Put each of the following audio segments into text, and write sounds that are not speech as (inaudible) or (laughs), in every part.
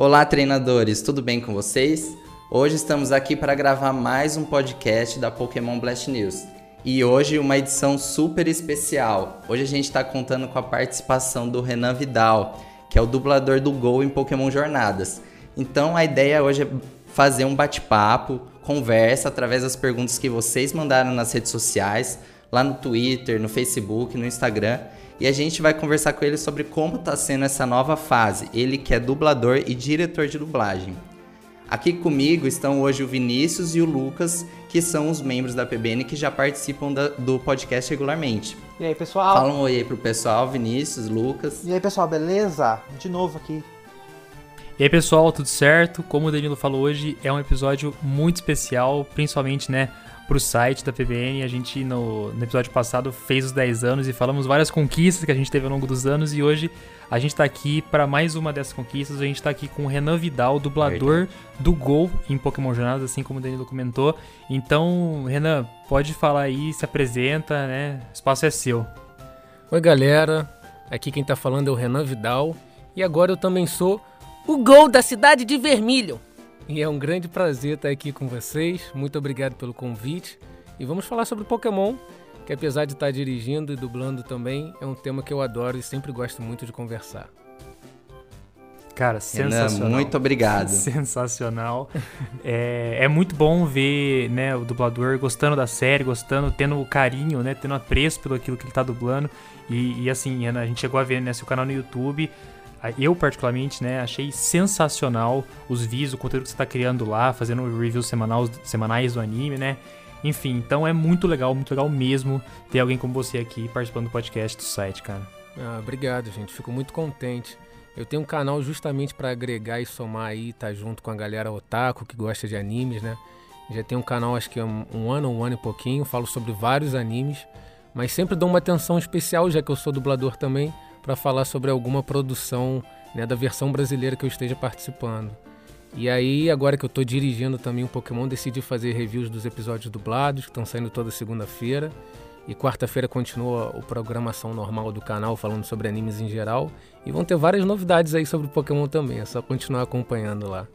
Olá, treinadores, tudo bem com vocês? Hoje estamos aqui para gravar mais um podcast da Pokémon Blast News. E hoje uma edição super especial. Hoje a gente está contando com a participação do Renan Vidal, que é o dublador do Gol em Pokémon Jornadas. Então a ideia hoje é fazer um bate-papo, conversa através das perguntas que vocês mandaram nas redes sociais, lá no Twitter, no Facebook, no Instagram e a gente vai conversar com ele sobre como está sendo essa nova fase. Ele que é dublador e diretor de dublagem. Aqui comigo estão hoje o Vinícius e o Lucas, que são os membros da PBN que já participam da, do podcast regularmente. E aí, pessoal? Fala um oi aí pro pessoal, Vinícius, Lucas. E aí, pessoal, beleza? De novo aqui. E aí, pessoal, tudo certo? Como o Danilo falou hoje, é um episódio muito especial, principalmente, né, pro site da PBN. A gente, no, no, episódio passado, fez os 10 anos e falamos várias conquistas que a gente teve ao longo dos anos. E hoje a gente tá aqui para mais uma dessas conquistas. A gente tá aqui com o Renan Vidal, dublador do Gol em Pokémon Jornadas, assim como o Danilo comentou. Então, Renan, pode falar aí, se apresenta, né? O espaço é seu. Oi, galera. Aqui quem tá falando é o Renan Vidal. E agora eu também sou o Gol da cidade de Vermilho. E é um grande prazer estar aqui com vocês. Muito obrigado pelo convite. E vamos falar sobre Pokémon, que apesar de estar dirigindo e dublando também, é um tema que eu adoro e sempre gosto muito de conversar. Cara, sensacional. Renan, muito obrigado. (laughs) Sensacional. é, é, muito bom ver né, o dublador gostando da série, gostando, tendo carinho, né, tendo apreço pelo aquilo que ele está dublando. E, e assim, Renan, a gente chegou a ver né, seu canal no YouTube eu particularmente, né, achei sensacional os vídeos, o conteúdo que você está criando lá, fazendo reviews semanais, semanais do anime, né? Enfim, então é muito legal, muito legal mesmo ter alguém como você aqui participando do podcast do site, cara. Ah, obrigado, gente. Fico muito contente. Eu tenho um canal justamente para agregar e somar aí, tá junto com a galera otaku que gosta de animes, né? Já tenho um canal acho que há um ano, um ano e pouquinho, falo sobre vários animes, mas sempre dou uma atenção especial, já que eu sou dublador também, para falar sobre alguma produção né, da versão brasileira que eu esteja participando. E aí, agora que eu estou dirigindo também um Pokémon, decidi fazer reviews dos episódios dublados, que estão saindo toda segunda-feira. E quarta-feira continua a programação normal do canal, falando sobre animes em geral. E vão ter várias novidades aí sobre Pokémon também, é só continuar acompanhando lá.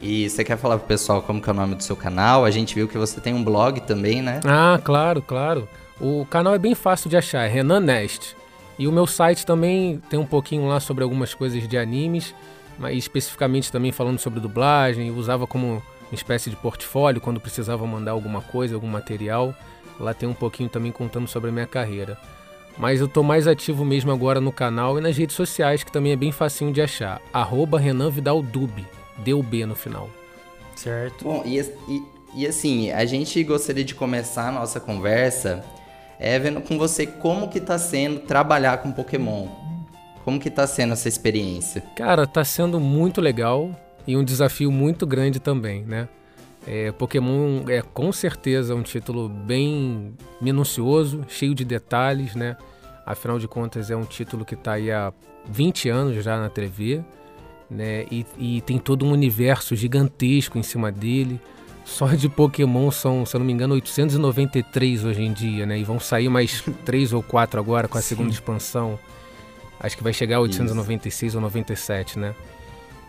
E você quer falar pro pessoal como é o nome do seu canal? A gente viu que você tem um blog também, né? Ah, claro, claro. O canal é bem fácil de achar, é Renan Nest. E o meu site também tem um pouquinho lá sobre algumas coisas de animes, mas especificamente também falando sobre dublagem, eu usava como uma espécie de portfólio quando precisava mandar alguma coisa, algum material. Lá tem um pouquinho também contando sobre a minha carreira. Mas eu tô mais ativo mesmo agora no canal e nas redes sociais, que também é bem facinho de achar. Arroba Renan Vidal Dub, deu B no final. Certo. Bom, e, e, e assim, a gente gostaria de começar a nossa conversa é, vendo com você como que tá sendo trabalhar com Pokémon. Como que tá sendo essa experiência? Cara, tá sendo muito legal e um desafio muito grande também, né? É, Pokémon é com certeza um título bem minucioso, cheio de detalhes, né? Afinal de contas, é um título que está aí há 20 anos já na TV, né? E, e tem todo um universo gigantesco em cima dele. Só de Pokémon são, se eu não me engano, 893 hoje em dia, né? E vão sair mais (laughs) 3 ou 4 agora com a Sim. segunda expansão. Acho que vai chegar a 896 isso. ou 97, né?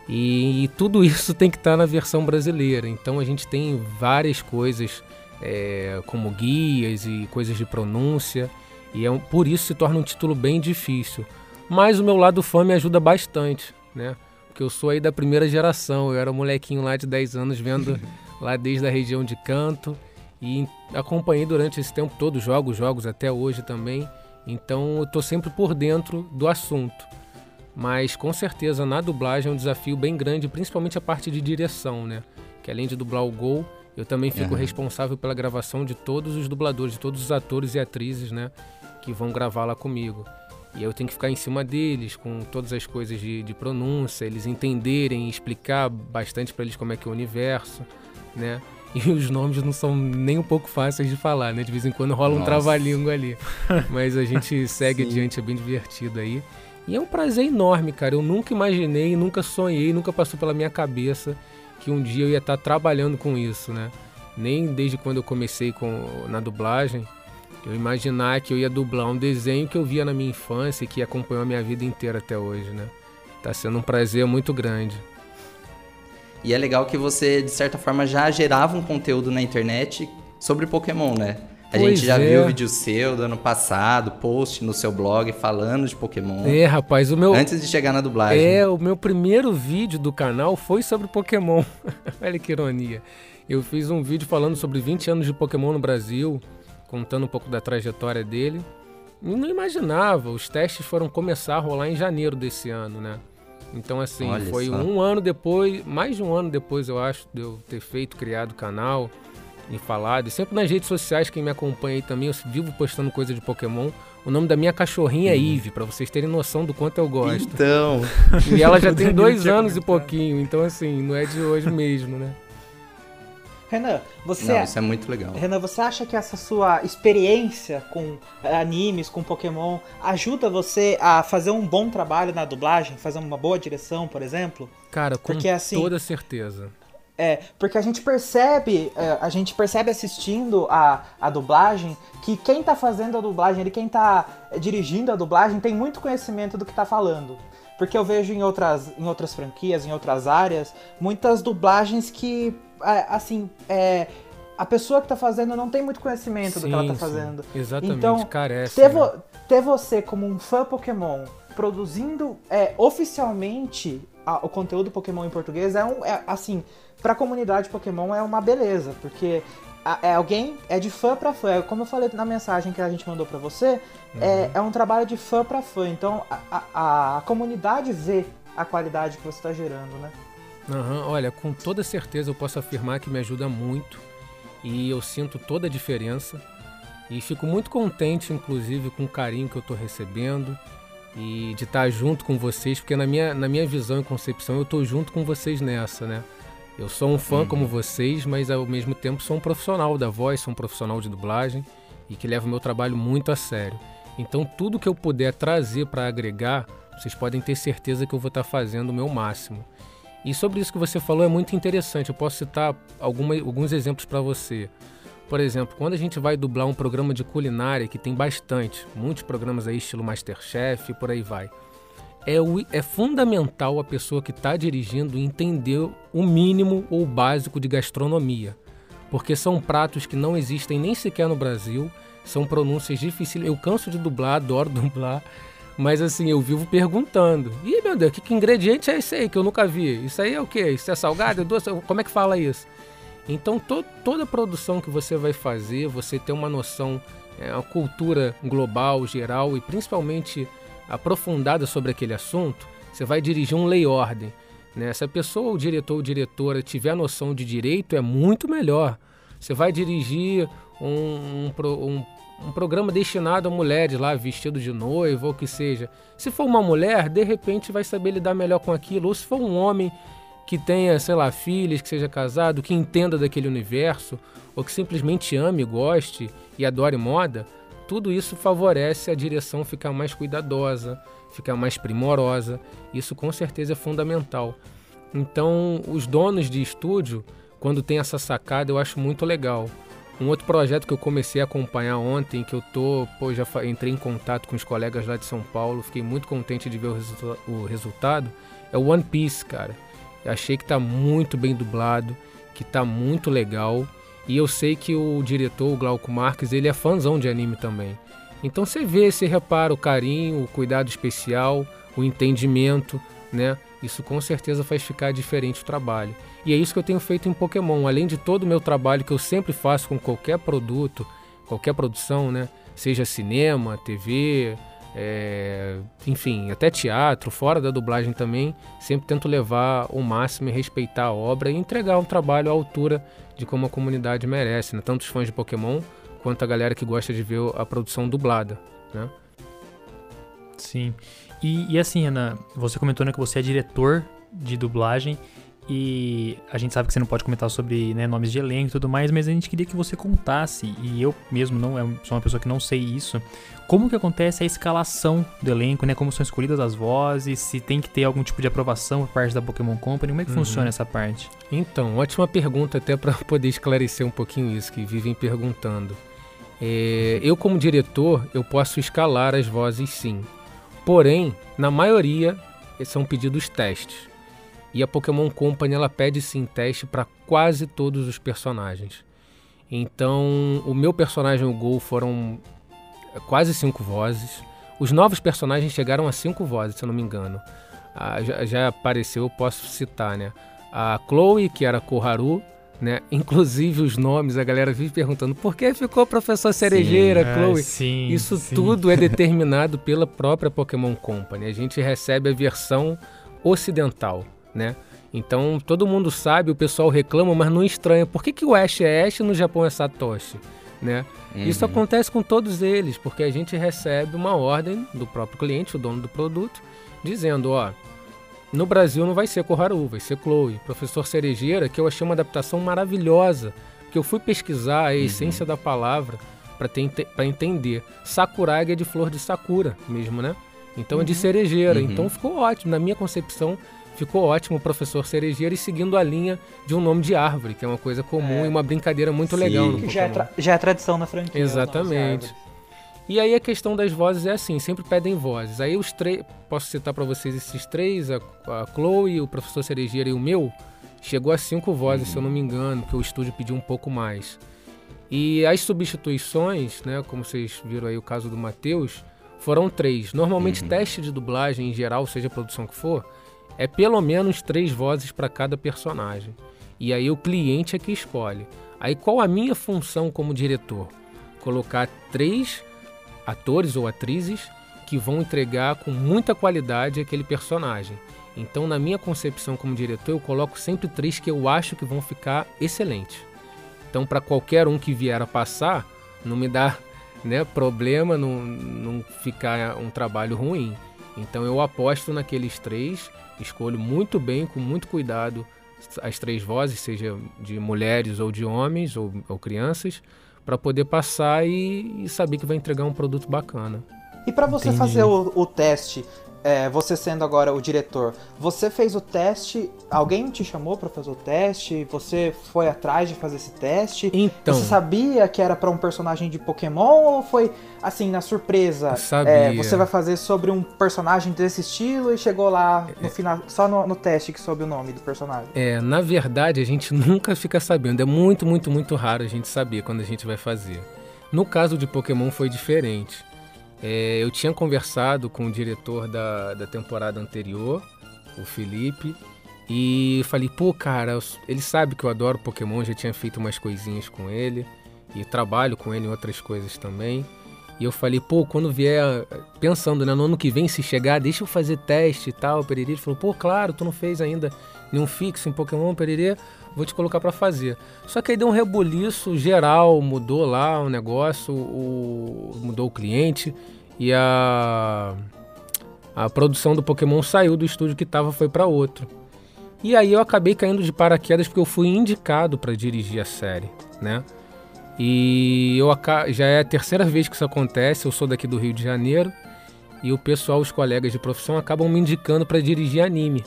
E, e, tudo isso tem que estar tá na versão brasileira. Então a gente tem várias coisas, é, como guias e coisas de pronúncia. E é um, por isso se torna um título bem difícil. Mas o meu lado fã me ajuda bastante, né? Porque eu sou aí da primeira geração. Eu era um molequinho lá de 10 anos vendo (laughs) lá desde a região de Canto e acompanhei durante esse tempo todo jogos, jogos até hoje também. Então eu estou sempre por dentro do assunto. Mas com certeza na dublagem é um desafio bem grande, principalmente a parte de direção, né? Que além de dublar o Gol, eu também fico uhum. responsável pela gravação de todos os dubladores, de todos os atores e atrizes, né? Que vão gravar lá comigo. E eu tenho que ficar em cima deles com todas as coisas de, de pronúncia, eles entenderem, explicar bastante para eles como é que é o universo né? E os nomes não são nem um pouco fáceis de falar, né? De vez em quando rola Nossa. um trava-língua ali. (laughs) Mas a gente segue adiante, é bem divertido aí. E é um prazer enorme, cara. Eu nunca imaginei, nunca sonhei, nunca passou pela minha cabeça que um dia eu ia estar trabalhando com isso, né? Nem desde quando eu comecei com, na dublagem, eu imaginar que eu ia dublar um desenho que eu via na minha infância e que acompanhou a minha vida inteira até hoje, né? Tá sendo um prazer muito grande. E é legal que você, de certa forma, já gerava um conteúdo na internet sobre Pokémon, né? A Pois gente já é. viu vídeo seu do ano passado, post no seu blog falando de Pokémon. É, rapaz, o meu. Antes de chegar na dublagem. É, o meu primeiro vídeo do canal foi sobre Pokémon. (laughs) Olha que ironia. Eu fiz um vídeo falando sobre 20 anos de Pokémon no Brasil, contando um pouco da trajetória dele. E não imaginava, os testes foram começar a rolar em janeiro desse ano, né? Então, assim, Olha foi só. um ano depois, mais de um ano depois, eu acho, de eu ter feito, criado o canal e falado. E sempre nas redes sociais, quem me acompanha aí também, eu vivo postando coisa de Pokémon. O nome da minha cachorrinha é Eve, pra vocês terem noção do quanto eu gosto. Então, E ela já (laughs) tem dois anos e pouquinho, então assim, não é de hoje mesmo, né? Renan, você, não, isso é muito legal. Renan, você acha que essa sua experiência com eh, animes, com Pokémon, ajuda você a fazer um bom trabalho na dublagem, fazer uma boa direção, por exemplo? Cara, com Porque, assim, toda certeza. É, porque a gente percebe, é, a gente percebe assistindo a, a dublagem que quem tá fazendo a dublagem, ele quem tá dirigindo a dublagem tem muito conhecimento do que tá falando. Porque eu vejo em outras, em outras franquias, em outras áreas, muitas dublagens que, assim, é, a pessoa que tá fazendo não tem muito conhecimento do que ela tá Sim, sim. fazendo. Exatamente, Então, carece. Ter, né? vo- ter você como um fã Pokémon produzindo é, oficialmente a- o conteúdo Pokémon em português é um é, assim pra comunidade Pokémon é uma beleza porque é alguém é de fã pra fã como eu falei na mensagem que a gente mandou pra você é, é um trabalho de fã pra fã então a, a- a comunidade vê a qualidade que você tá gerando né Aham, olha, com toda certeza eu posso afirmar que me ajuda muito e eu sinto toda a diferença e fico muito contente, inclusive, com o carinho que eu estou recebendo e de estar junto com vocês, porque na minha, na minha visão e concepção eu estou junto com vocês nessa, né? Eu sou um fã como vocês, mas ao mesmo tempo sou um profissional da voz, sou um profissional de dublagem e que leva o meu trabalho muito a sério. Então tudo que eu puder trazer para agregar, vocês podem ter certeza que eu vou estar fazendo o meu máximo. E sobre isso que você falou é muito interessante. Eu posso citar alguma, alguns exemplos para você. Por exemplo, quando a gente vai dublar um programa de culinária, que tem bastante, muitos programas aí, estilo Masterchef e por aí vai. É, o- é fundamental a pessoa que está dirigindo entender o mínimo ou básico de gastronomia. Porque são pratos que não existem nem sequer no Brasil, são pronúncias difíceis. Eu canso de dublar, adoro (laughs) dublar, mas assim, eu vivo perguntando. Ih, meu Deus, que, que ingrediente é esse aí que eu nunca vi? Isso aí é o quê? Isso é salgado? É doce? Como é que fala isso? Então, to- toda produção que você vai fazer, você ter uma noção, é, uma cultura global, geral e principalmente aprofundada sobre aquele assunto, você vai dirigir um lei ordem. Né? Se a pessoa, o diretor ou diretora, tiver noção de direito, é muito melhor. Você vai dirigir um, um, um- um programa destinado a mulheres lá, vestido de noiva ou que seja. Se for uma mulher, de repente vai saber lidar melhor com aquilo. Ou se for um homem que tenha, sei lá, filhos, que seja casado, que entenda daquele universo, ou que simplesmente ame, goste e adore moda, tudo isso favorece a direção ficar mais cuidadosa, ficar mais primorosa. Isso com certeza é fundamental. Então, os donos de estúdio, quando tem essa sacada, eu acho muito legal. Um outro projeto que eu comecei a acompanhar ontem, que eu tô, pô, já entrei em contato com os colegas lá de São Paulo, fiquei muito contente de ver o, resulta- o resultado, é o One Piece, cara. Eu achei que tá muito bem dublado, que tá muito legal. E eu sei que o diretor, o Glauco Marques, ele é fãzão de anime também. Então você vê, você repara o carinho, o cuidado especial, o entendimento, né? Isso com certeza faz ficar diferente o trabalho. E é isso que eu tenho feito em Pokémon. Além de todo o meu trabalho que eu sempre faço com qualquer produto, qualquer produção, né? Seja cinema, TV, é, enfim, até teatro, fora da dublagem também, sempre tento levar o máximo e respeitar a obra e entregar um trabalho à altura de como a comunidade merece, né? tanto os fãs de Pokémon quanto a galera que gosta de ver a produção dublada. Né? Sim. E, e assim, Ana, você comentou né, que você é diretor de dublagem e a gente sabe que você não pode comentar sobre né, nomes de elenco e tudo mais, mas a gente queria que você contasse, e eu mesmo não sou uma pessoa que não sei isso, como que acontece a escalação do elenco, né? Como são escolhidas as vozes, se tem que ter algum tipo de aprovação por parte da Pokémon Company, como é que Uhum. funciona essa parte? Então, ótima pergunta até para (laughs) poder esclarecer um pouquinho isso que vivem perguntando. É, eu como diretor, eu posso escalar as vozes sim. Porém, na maioria, são pedidos testes. E a Pokémon Company ela pede sim teste para quase todos os personagens. Então, o meu personagem, o Gol, foram quase cinco vozes. Os novos personagens chegaram a cinco vozes, se eu não me engano. Ah, já, já, apareceu, eu posso citar, né? A Chloe, que era Koharu, né? (laughs) Inclusive os nomes, a galera vive perguntando por que ficou professor cerejeira, sim, Chloe? É, sim, Isso sim. tudo é (laughs) determinado pela própria Pokémon Company. A gente recebe a versão ocidental, né? Então todo mundo sabe, o pessoal reclama, mas não estranha. Por que, que o Ash é Ash e no Japão é Satoshi? Né? Uhum. Isso acontece com todos eles, porque a gente recebe uma ordem do próprio cliente, o dono do produto, dizendo, ó, no Brasil não vai ser Koharu, vai ser Chloe. Professor Cerejeira, que eu achei uma adaptação maravilhosa, porque eu fui pesquisar a uhum. essência da palavra para entender. Sakuragi é de flor de sakura mesmo, né? Então uhum. é de uhum. cerejeira. Uhum. Então ficou ótimo. Na minha concepção, ficou ótimo o professor Cerejeira e seguindo a linha de um nome de árvore, que é uma coisa comum é. e uma brincadeira muito Sim. legal no que já é, já é tradição na franquia. Exatamente. E aí a questão das vozes é assim, sempre pedem vozes. Aí os três, posso citar para vocês esses três, a, a Chloe, o professor Cerejeira e o meu, chegou a cinco vozes, uhum. se eu não me engano, porque o estúdio pediu um pouco mais. E as substituições, né, como vocês viram aí o caso do Matheus, foram três. Normalmente uhum. teste de dublagem em geral, seja a produção que for, é pelo menos três vozes para cada personagem. E aí o cliente é que escolhe. Aí qual a minha função como diretor? Colocar três atores ou atrizes que vão entregar com muita qualidade aquele personagem. Então, na minha concepção como diretor, eu coloco sempre três que eu acho que vão ficar excelentes. Então, para qualquer um que vier a passar, não me dá (laughs) né, problema, não, não ficar um trabalho ruim. Então, eu aposto naqueles três escolho muito bem, com muito cuidado, as três vozes, seja de mulheres ou de homens ou, ou crianças, para poder passar e, e, saber que vai entregar um produto bacana. E para você Entendi. fazer o, o teste, é, você sendo agora o diretor, você fez o teste, alguém te chamou para fazer o teste, você foi atrás de fazer esse teste? Então. Você sabia que era para um personagem de Pokémon ou foi assim, na surpresa? Sabia. É, você vai fazer sobre um personagem desse estilo e chegou lá no é. final, só no, no teste que soube o nome do personagem? É, na verdade a gente (laughs) nunca fica sabendo, é muito, muito, muito raro a gente saber quando a gente vai fazer. No caso de Pokémon foi diferente. É, eu tinha conversado com o diretor da, da temporada anterior, o Felipe, e falei, pô, cara, ele sabe que eu adoro Pokémon, já tinha feito umas coisinhas com ele, e trabalho com ele em outras coisas também. E eu falei, pô, quando vier, pensando né, no ano que vem, se chegar, deixa eu fazer teste e tal, Pererê. Ele falou, pô, claro, tu não fez ainda nenhum fixo em Pokémon, Pererê, vou te colocar para fazer. Só que aí deu um rebuliço geral, mudou lá o negócio, o, mudou o cliente e a, a produção do Pokémon saiu do estúdio que tava, foi para outro. E aí eu acabei caindo de paraquedas porque eu fui indicado para dirigir a série, né? E eu já é a terceira vez que isso acontece. Eu sou daqui do Rio de Janeiro e o pessoal, os colegas de profissão, acabam me indicando para dirigir anime,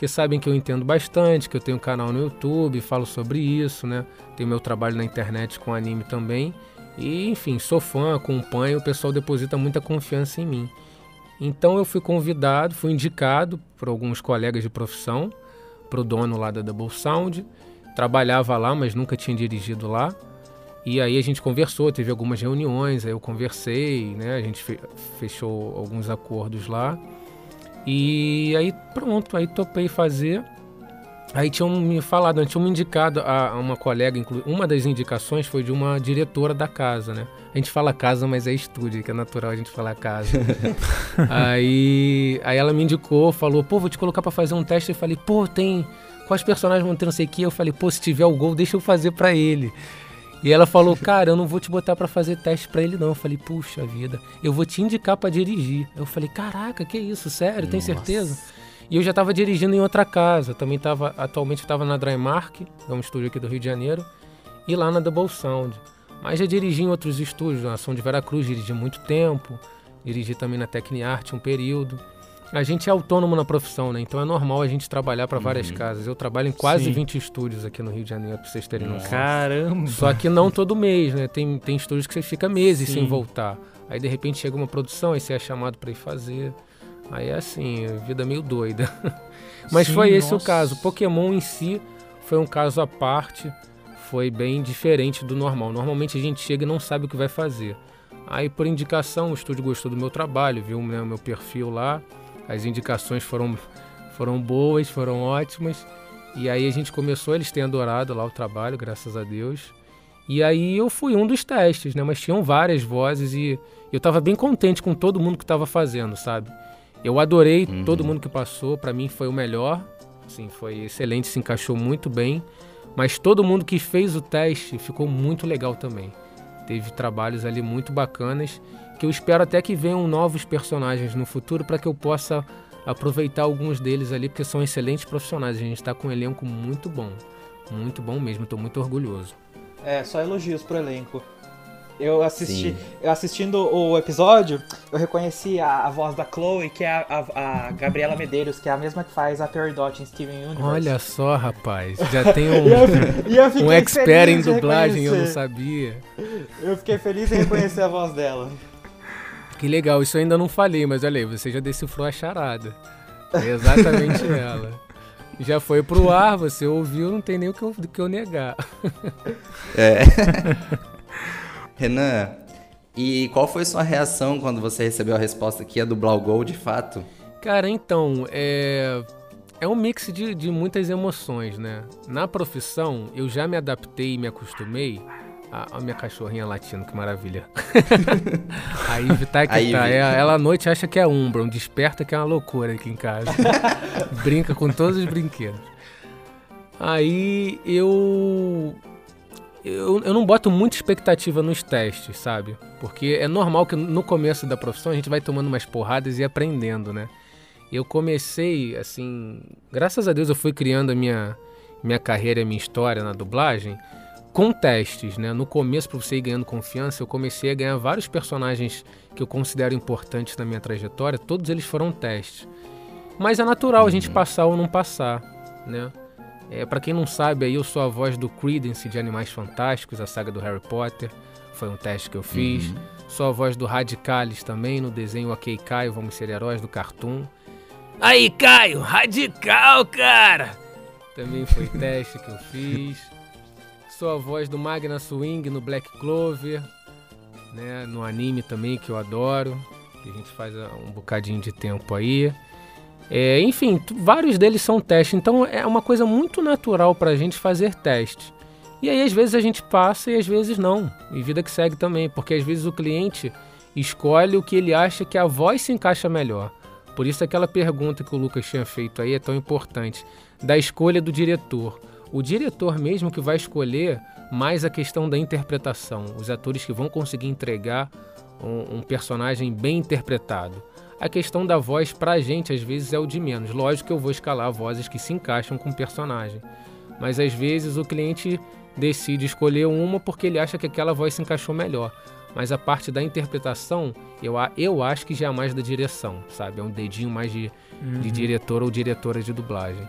porque sabem que eu entendo bastante, que eu tenho um canal no YouTube, falo sobre isso, né? Tenho meu trabalho na internet com anime também. E, enfim, sou fã, acompanho, o pessoal deposita muita confiança em mim. Então eu fui convidado, fui indicado por alguns colegas de profissão, para o dono lá da Double Sound. Trabalhava lá, mas nunca tinha dirigido lá. E aí a gente conversou, teve algumas reuniões, aí eu conversei, né? A gente fechou alguns acordos lá. E aí pronto, aí topei fazer. Aí tinham me falado, tinham me indicado a, uma colega, uma das indicações foi de uma diretora da casa, né? A gente fala casa, mas é estúdio, que é natural a gente falar casa. (laughs) aí, aí ela me indicou, falou, pô, vou te colocar para fazer um teste. Eu falei, pô, tem quais personagens vão ter não sei o que. Eu falei, pô, se tiver o gol, deixa eu fazer para ele. E ela falou, cara, eu não vou te botar para fazer teste para ele não. Eu falei, puxa vida, eu vou te indicar para dirigir. Eu falei, caraca, que isso, sério, tem certeza? E eu já estava dirigindo em outra casa, também estava, atualmente estava na Drymark, é um estúdio aqui do Rio de Janeiro, e lá na Double Sound. Mas já dirigi em outros estúdios, na Ação de Veracruz, dirigi muito tempo, dirigi também na Tecniarte um período a gente é autônomo na profissão, né? Então é normal a gente trabalhar para várias uhum. casas. Eu trabalho em quase Sim. 20 estúdios aqui no Rio de Janeiro, para vocês terem noção. Caramba! Só que não todo mês, né? Tem, tem estúdios que você fica meses Sim. sem voltar. Aí de repente chega uma produção, aí você é chamado para ir fazer. Aí é assim, vida meio doida. (laughs) Mas Sim, foi esse nossa. o caso. Pokémon em si foi um caso à parte, foi bem diferente do normal. Normalmente a gente chega e não sabe o que vai fazer. Aí, por indicação, o estúdio gostou do meu trabalho, viu né, o meu perfil lá. As indicações foram, foram boas, foram ótimas. E aí a gente começou, eles têm adorado lá o trabalho, graças a Deus. E aí eu fui um dos testes, né? Mas tinham várias vozes e eu tava bem contente com todo mundo que tava fazendo, sabe? Eu adorei Uhum. todo mundo que passou, pra mim foi o melhor. Assim, foi excelente, se encaixou muito bem. Mas todo mundo que fez o teste ficou muito legal também. Teve trabalhos ali muito bacanas que eu espero até que venham novos personagens no futuro para que eu possa aproveitar alguns deles ali, porque são excelentes profissionais. A gente está com um elenco muito bom. Muito bom mesmo, estou muito orgulhoso. É, só elogios pro elenco. Eu assisti, eu assistindo o episódio, eu reconheci a, a voz da Chloe, que é a, a- a Gabriela Medeiros, que é a mesma que faz a Peridot em Steven Universe. Olha só, rapaz, já tem (laughs) um, E eu, e eu fiquei um expert em dublagem, eu não sabia. Eu fiquei feliz em reconhecer a voz dela. Que legal, isso eu ainda não falei, mas olha aí, você já decifrou a charada. É exatamente (laughs) ela. Já foi pro ar, você ouviu, não tem nem o que eu, que eu negar. É. (laughs) Renan, e qual foi sua reação quando você recebeu a resposta que ia dublar o Gol de fato? Cara, então, é. É um mix de, de muitas emoções, né? Na profissão, eu já me adaptei e me acostumei. A, a minha cachorrinha latindo, que maravilha. (laughs) Aí tá que Aí, tá. Vi. É- ela à noite acha que é Umbra, um desperta que é uma loucura aqui em casa. (laughs) Brinca com todos os brinquedos. Aí eu, eu. Eu não boto muita expectativa nos testes, sabe? Porque é normal que no começo da profissão a gente vai tomando umas porradas e aprendendo, né? Eu comecei, assim. Graças a Deus eu fui criando a minha, minha carreira a minha história na dublagem com testes, né? No começo, para você ir ganhando confiança, eu comecei a ganhar vários personagens que eu considero importantes na minha trajetória, todos eles foram testes. Mas é natural a gente passar ou não passar, né? É, para quem não sabe, aí eu sou a voz do Credence de Animais Fantásticos, a saga do Harry Potter. Foi um teste que eu fiz. Sou a voz do Radicalis também, no desenho Ok Caio, Vamos Ser Heróis, do Cartoon. Aí, Caio, radical, cara! Também foi teste que eu fiz. Sou a voz do Magna Swing no Black Clover, né? No anime também, que eu adoro. Que a gente faz ah, um bocadinho de tempo aí. É, enfim, vários deles são testes, então é uma coisa muito natural pra gente fazer teste. E aí às vezes a gente passa e às vezes não. E vida que segue também, porque às vezes o cliente escolhe o que ele acha que a voz se encaixa melhor. Por isso aquela pergunta que o Lucas tinha feito aí é tão importante, da escolha do diretor. O diretor mesmo que vai escolher mais a questão da interpretação, os atores que vão conseguir entregar um, um personagem bem interpretado. A questão da voz pra gente às vezes é o de menos. Lógico que eu vou escalar vozes que se encaixam com o personagem. Mas às vezes o cliente decide escolher uma porque ele acha que aquela voz se encaixou melhor. Mas a parte da interpretação, eu, a- eu acho que já é mais da direção, sabe? É um dedinho mais de, de diretor ou diretora de dublagem.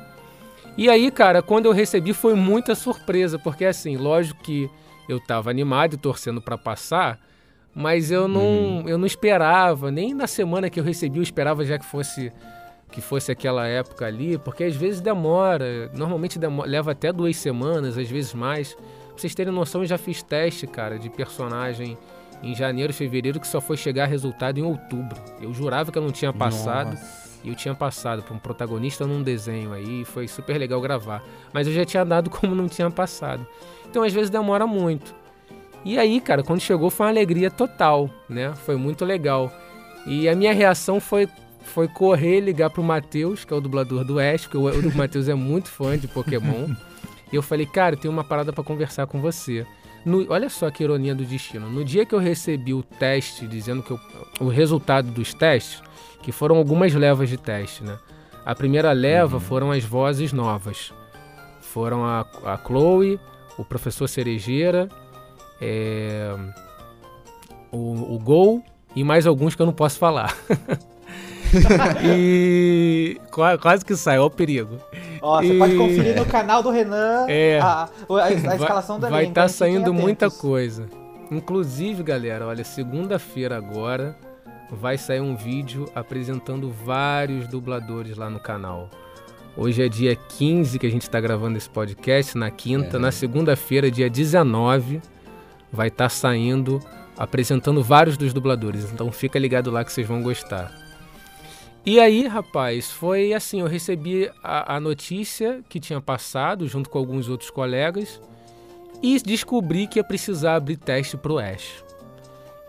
E aí, cara, quando eu recebi foi muita surpresa, porque assim, lógico que eu tava animado e torcendo pra passar, mas eu não, eu não esperava, nem na semana que eu recebi eu esperava já que fosse que fosse aquela época ali, porque às vezes demora, normalmente demo- leva até duas semanas, às vezes mais. Pra vocês terem noção, eu já fiz teste, cara, de personagem em janeiro, fevereiro, que só foi chegar resultado em outubro. Eu jurava que eu não tinha passado. Nossa. E eu tinha passado para um protagonista num desenho aí, e foi super legal gravar. Mas eu já tinha dado (laughs) como não tinha passado. Então às vezes demora muito. E aí, cara, quando chegou foi uma alegria total, né? Foi muito legal. E a minha reação foi, foi correr ligar pro Matheus, que é o dublador do Ash, porque o, o Matheus é muito fã de Pokémon. (laughs) e eu falei, cara, eu tenho uma parada para conversar com você. No- olha só que ironia do destino. No dia que eu recebi o teste, dizendo que eu- o resultado dos testes, que foram algumas levas de teste, né? A primeira leva foram as vozes novas. Foram a, a Chloe, o professor Cerejeira, é, o, o Gol e mais alguns que eu não posso falar. (laughs) e qua- quase que sai, ó o perigo. Ó, você E- pode conferir no canal do Renan É. a, a- a escalação da Vai estar hein? Fiquem saindo muita coisa. Inclusive, galera, olha, segunda-feira agora vai sair um vídeo apresentando vários dubladores lá no canal. Hoje é dia 15 que a gente está gravando esse podcast, na quinta. É. Na segunda-feira, dia 19, vai estar tá saindo apresentando vários dos dubladores. Então fica ligado lá que vocês vão gostar. E aí, rapaz, foi assim: eu recebi a, a notícia que tinha passado junto com alguns outros colegas e descobri que ia precisar abrir teste pro Ash.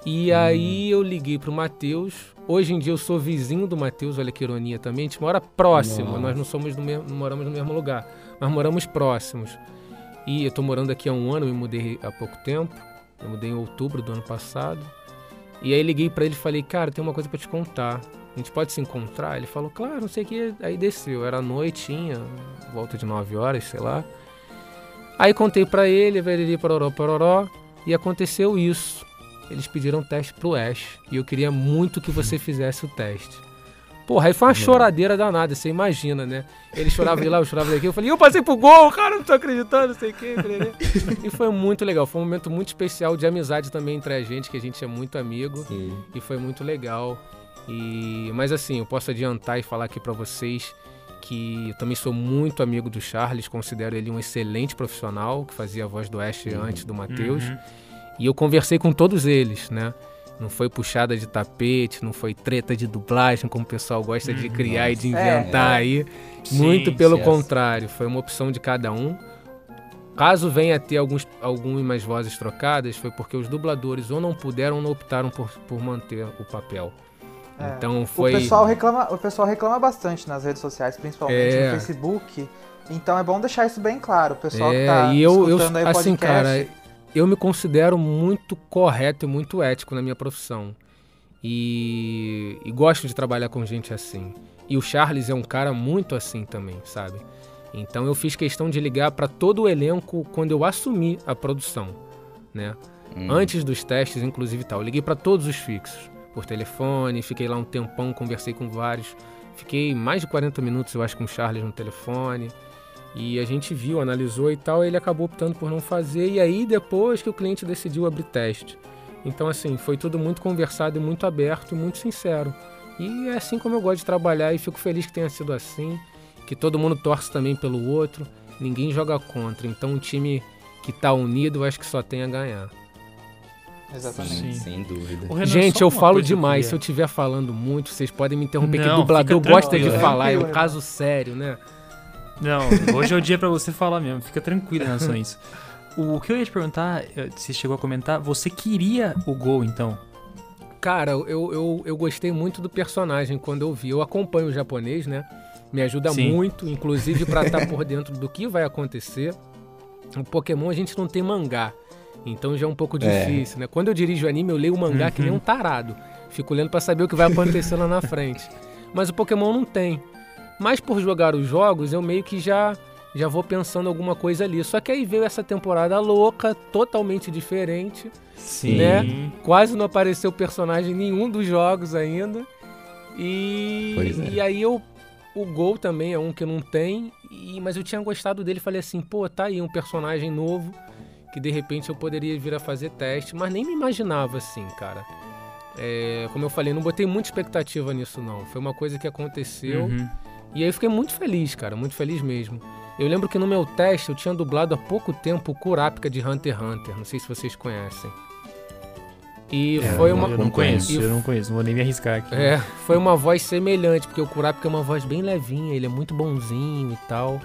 E hum. aí eu liguei pro Matheus. Hoje em dia eu sou vizinho do Matheus, olha que ironia também. A gente mora próximo, Nossa. nós não somos do mesmo, não moramos no mesmo lugar, mas moramos próximos. E eu tô morando aqui há um ano, me mudei há pouco tempo. Eu mudei em outubro do ano passado. E aí liguei para ele e falei, cara, tem uma coisa para te contar. A gente pode se encontrar? Ele falou, claro, não sei o que. Aí desceu, era noitinha, volta de 9 horas, sei lá. Aí contei para ele, veriri, pororó, pororó, e aconteceu isso eles pediram teste pro Ash. E eu queria muito que você fizesse o teste. Porra, aí foi uma choradeira danada, você imagina, né? Ele chorava de lá, eu chorava daqui. Eu falei, eu passei pro gol, cara, não tô acreditando, não sei o quê. E foi muito legal, foi um momento muito especial de amizade também entre a gente, que a gente é muito amigo. Sim. E foi muito legal. E Mas assim, eu posso adiantar e falar aqui para vocês que eu também sou muito amigo do Charles, considero ele um excelente profissional, que fazia a voz do Ash uhum. antes do Matheus. Uhum. E eu conversei com todos eles, né? Não foi puxada de tapete, não foi treta de dublagem, como o pessoal gosta de uhum. criar Nossa. e de inventar é, é. aí. Muito sim, pelo contrário, foi uma opção de cada um. Caso venha a ter alguns, algumas vozes trocadas, foi porque os dubladores ou não puderam ou não optaram por, por manter o papel. É. Então foi. O pessoal, reclama, o pessoal reclama bastante nas redes sociais, principalmente é. no Facebook. Então é bom deixar isso bem claro. O pessoal é, que tá e eu, eu, aí assim, podcast, cara, eu me considero muito correto e muito ético na minha profissão. E, e, gosto de trabalhar com gente assim. E o Charles é um cara muito assim também, sabe? Então eu fiz questão de ligar para todo o elenco quando eu assumi a produção, né? Hum. Antes dos testes, inclusive tal. Eu liguei para todos os fixos por telefone, fiquei lá um tempão, conversei com vários. Fiquei mais de 40 minutos, eu acho, com o Charles no telefone. E a gente viu, analisou e tal, e ele acabou optando por não fazer, e aí depois que o cliente decidiu abrir teste. Então, assim, foi tudo muito conversado e muito aberto e muito sincero. E é assim como eu gosto de trabalhar e fico feliz que tenha sido assim, que todo mundo torce também pelo outro, ninguém joga contra. Então, um time que está unido, eu acho que só tem a ganhar. Exatamente. Sim. Sem dúvida. Renan, Gente, eu falo demais. Se eu estiver falando muito, vocês podem me interromper, não, que dublador gosta de falar, é um caso sério, né? Não, hoje é o dia para você falar mesmo. Fica tranquilo em relação a isso. O que eu ia te perguntar, eh, você chegou a comentar, você queria o Gol, então? Cara, eu, eu, eu gostei muito do personagem quando eu vi. Eu acompanho o japonês, né? Me ajuda Sim. muito, inclusive para estar tá por dentro do que vai acontecer. O Pokémon a gente não tem mangá, então já é um pouco é. difícil, né? Quando eu dirijo anime, eu leio o mangá uhum. que nem um tarado. Fico lendo para saber o que vai acontecer lá na frente. Mas o Pokémon não tem. Mas por jogar os jogos, eu meio que já já vou pensando alguma coisa ali. Só que aí veio essa temporada louca, totalmente diferente. Sim. Né? Quase não apareceu personagem nenhum dos jogos ainda. E, é. e aí eu. O Gol também é um que não tem. E, mas eu tinha gostado dele. Falei assim, pô, tá aí um personagem novo. Que de repente eu poderia vir a fazer teste. Mas nem me imaginava assim, cara. É, como eu falei, não botei muita expectativa nisso, não. Foi uma coisa que aconteceu. Uhum. E aí eu fiquei muito feliz, cara, muito feliz mesmo. Eu lembro que no meu teste eu tinha dublado há pouco tempo o Kurapika de Hunter x Hunter. Não sei se vocês conhecem. E é, foi uma. Eu não conheço, eu não conheço, não vou nem me arriscar aqui. É, foi uma voz semelhante, porque o Kurapika é uma voz bem levinha, ele é muito bonzinho e tal.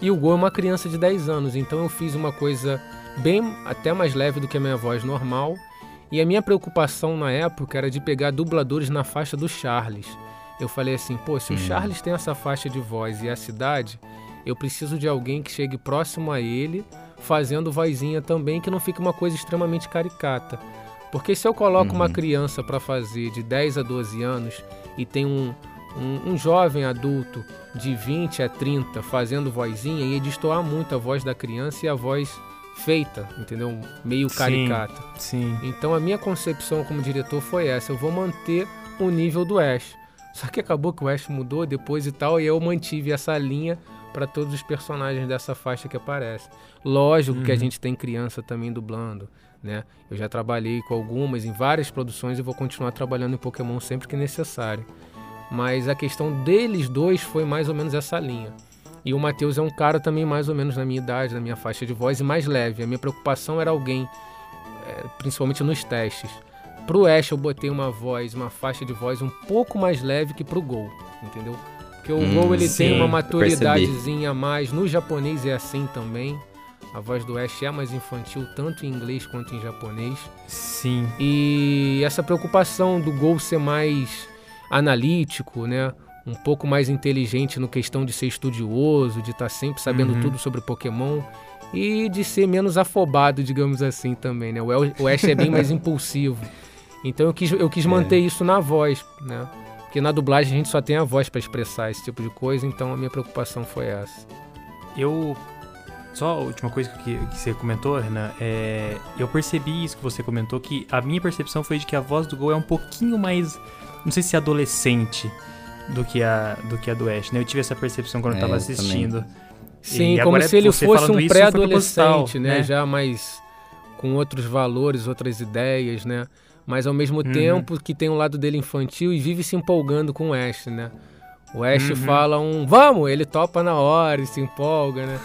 E o Go é uma criança de 10 anos, então eu fiz uma coisa bem até mais leve do que a minha voz normal. E a minha preocupação na época era de pegar dubladores na faixa do Charles eu falei assim, pô, se o hum. Charles tem essa faixa de voz e a cidade, eu preciso de alguém que chegue próximo a ele, fazendo vozinha também, que não fique uma coisa extremamente caricata. Porque se eu coloco uhum. uma criança para fazer de 10 a 12 anos e tem um, um, um, jovem adulto de 20 a 30 fazendo vozinha, ia destoar muito a voz da criança e a voz feita, entendeu? Meio caricata. Sim, sim. Então a minha concepção como diretor foi essa: eu vou manter o nível do Ash. Só que acabou que o Ash mudou depois e tal, e eu mantive essa linha para todos os personagens dessa faixa que aparecem. Lógico uhum. que a uhum. gente tem criança também dublando. né? Eu já trabalhei com algumas em várias produções e vou continuar trabalhando em Pokémon sempre que necessário. Mas a questão deles dois foi mais ou menos essa linha. E o Matheus é um cara também mais ou menos na minha idade, na minha faixa de voz e mais leve. A minha preocupação era alguém, é, principalmente nos testes. Pro Ash eu botei uma voz, uma faixa de voz um pouco mais leve que pro Gol, entendeu? Porque o hum, Gol ele sim, tem uma maturidadezinha a mais. No japonês é assim também. A voz do Ash é mais infantil, tanto em inglês quanto em japonês. Sim. E essa preocupação do Gol ser mais analítico, né? Um pouco mais inteligente no questão de ser estudioso, de estar tá sempre sabendo uhum. tudo sobre Pokémon e de ser menos afobado, digamos assim, também, né? O Ash é bem mais (laughs) impulsivo. Então eu quis, eu quis é. manter isso na voz, né? Porque na dublagem a gente só tem a voz para expressar esse tipo de coisa, então a minha preocupação foi essa. Eu só a última coisa que, que você comentou, Renan, é, eu percebi isso que você comentou, que a minha percepção foi de que a voz do Gol é um pouquinho mais, não sei se adolescente do que a do, que a do Ash, né? Eu tive essa percepção quando é, eu tava assistindo. Sim, e como se ele fosse um pré-adolescente, né? né? Já mais com outros valores, outras ideias, né? Mas ao mesmo uhum. tempo que tem um lado dele infantil e vive se empolgando com o Ash, né? O Ash uhum. fala um vamos, ele topa na hora e se empolga, né?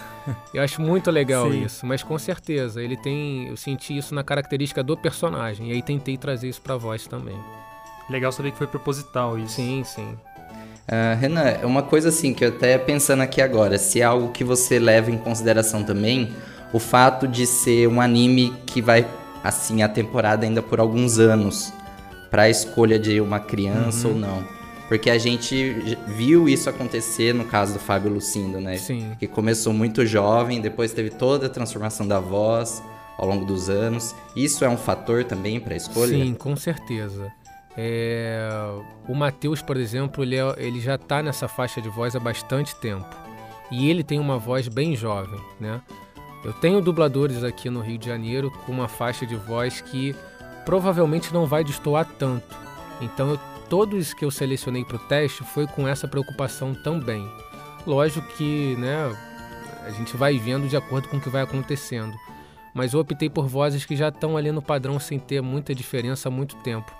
Eu acho muito legal (laughs) isso, mas com certeza ele tem, eu senti isso na característica do personagem e aí tentei trazer isso para voz também. Legal saber que foi proposital isso. Sim, sim. Uh, Renan, é uma coisa assim que eu até pensando aqui agora, se é algo que você leva em consideração também, o fato de ser um anime que vai assim a temporada ainda por alguns anos para a escolha de uma criança uhum. ou não. Porque a gente viu isso acontecer no caso do Fábio Lucindo, né? Sim. Que começou muito jovem, depois teve toda a transformação da voz ao longo dos anos. Isso é um fator também para a escolha? Sim, com certeza. É... O Matheus, por exemplo, ele, é... ele já está nessa faixa de voz há bastante tempo. E ele tem uma voz bem jovem, né? Eu tenho dubladores aqui no Rio de Janeiro com uma faixa de voz que provavelmente não vai destoar tanto. Então eu todos que eu selecionei para o teste foi com essa preocupação também. Lógico que, né, a gente vai vendo de acordo com o que vai acontecendo. Mas eu optei por vozes que já estão ali no padrão sem ter muita diferença há muito tempo.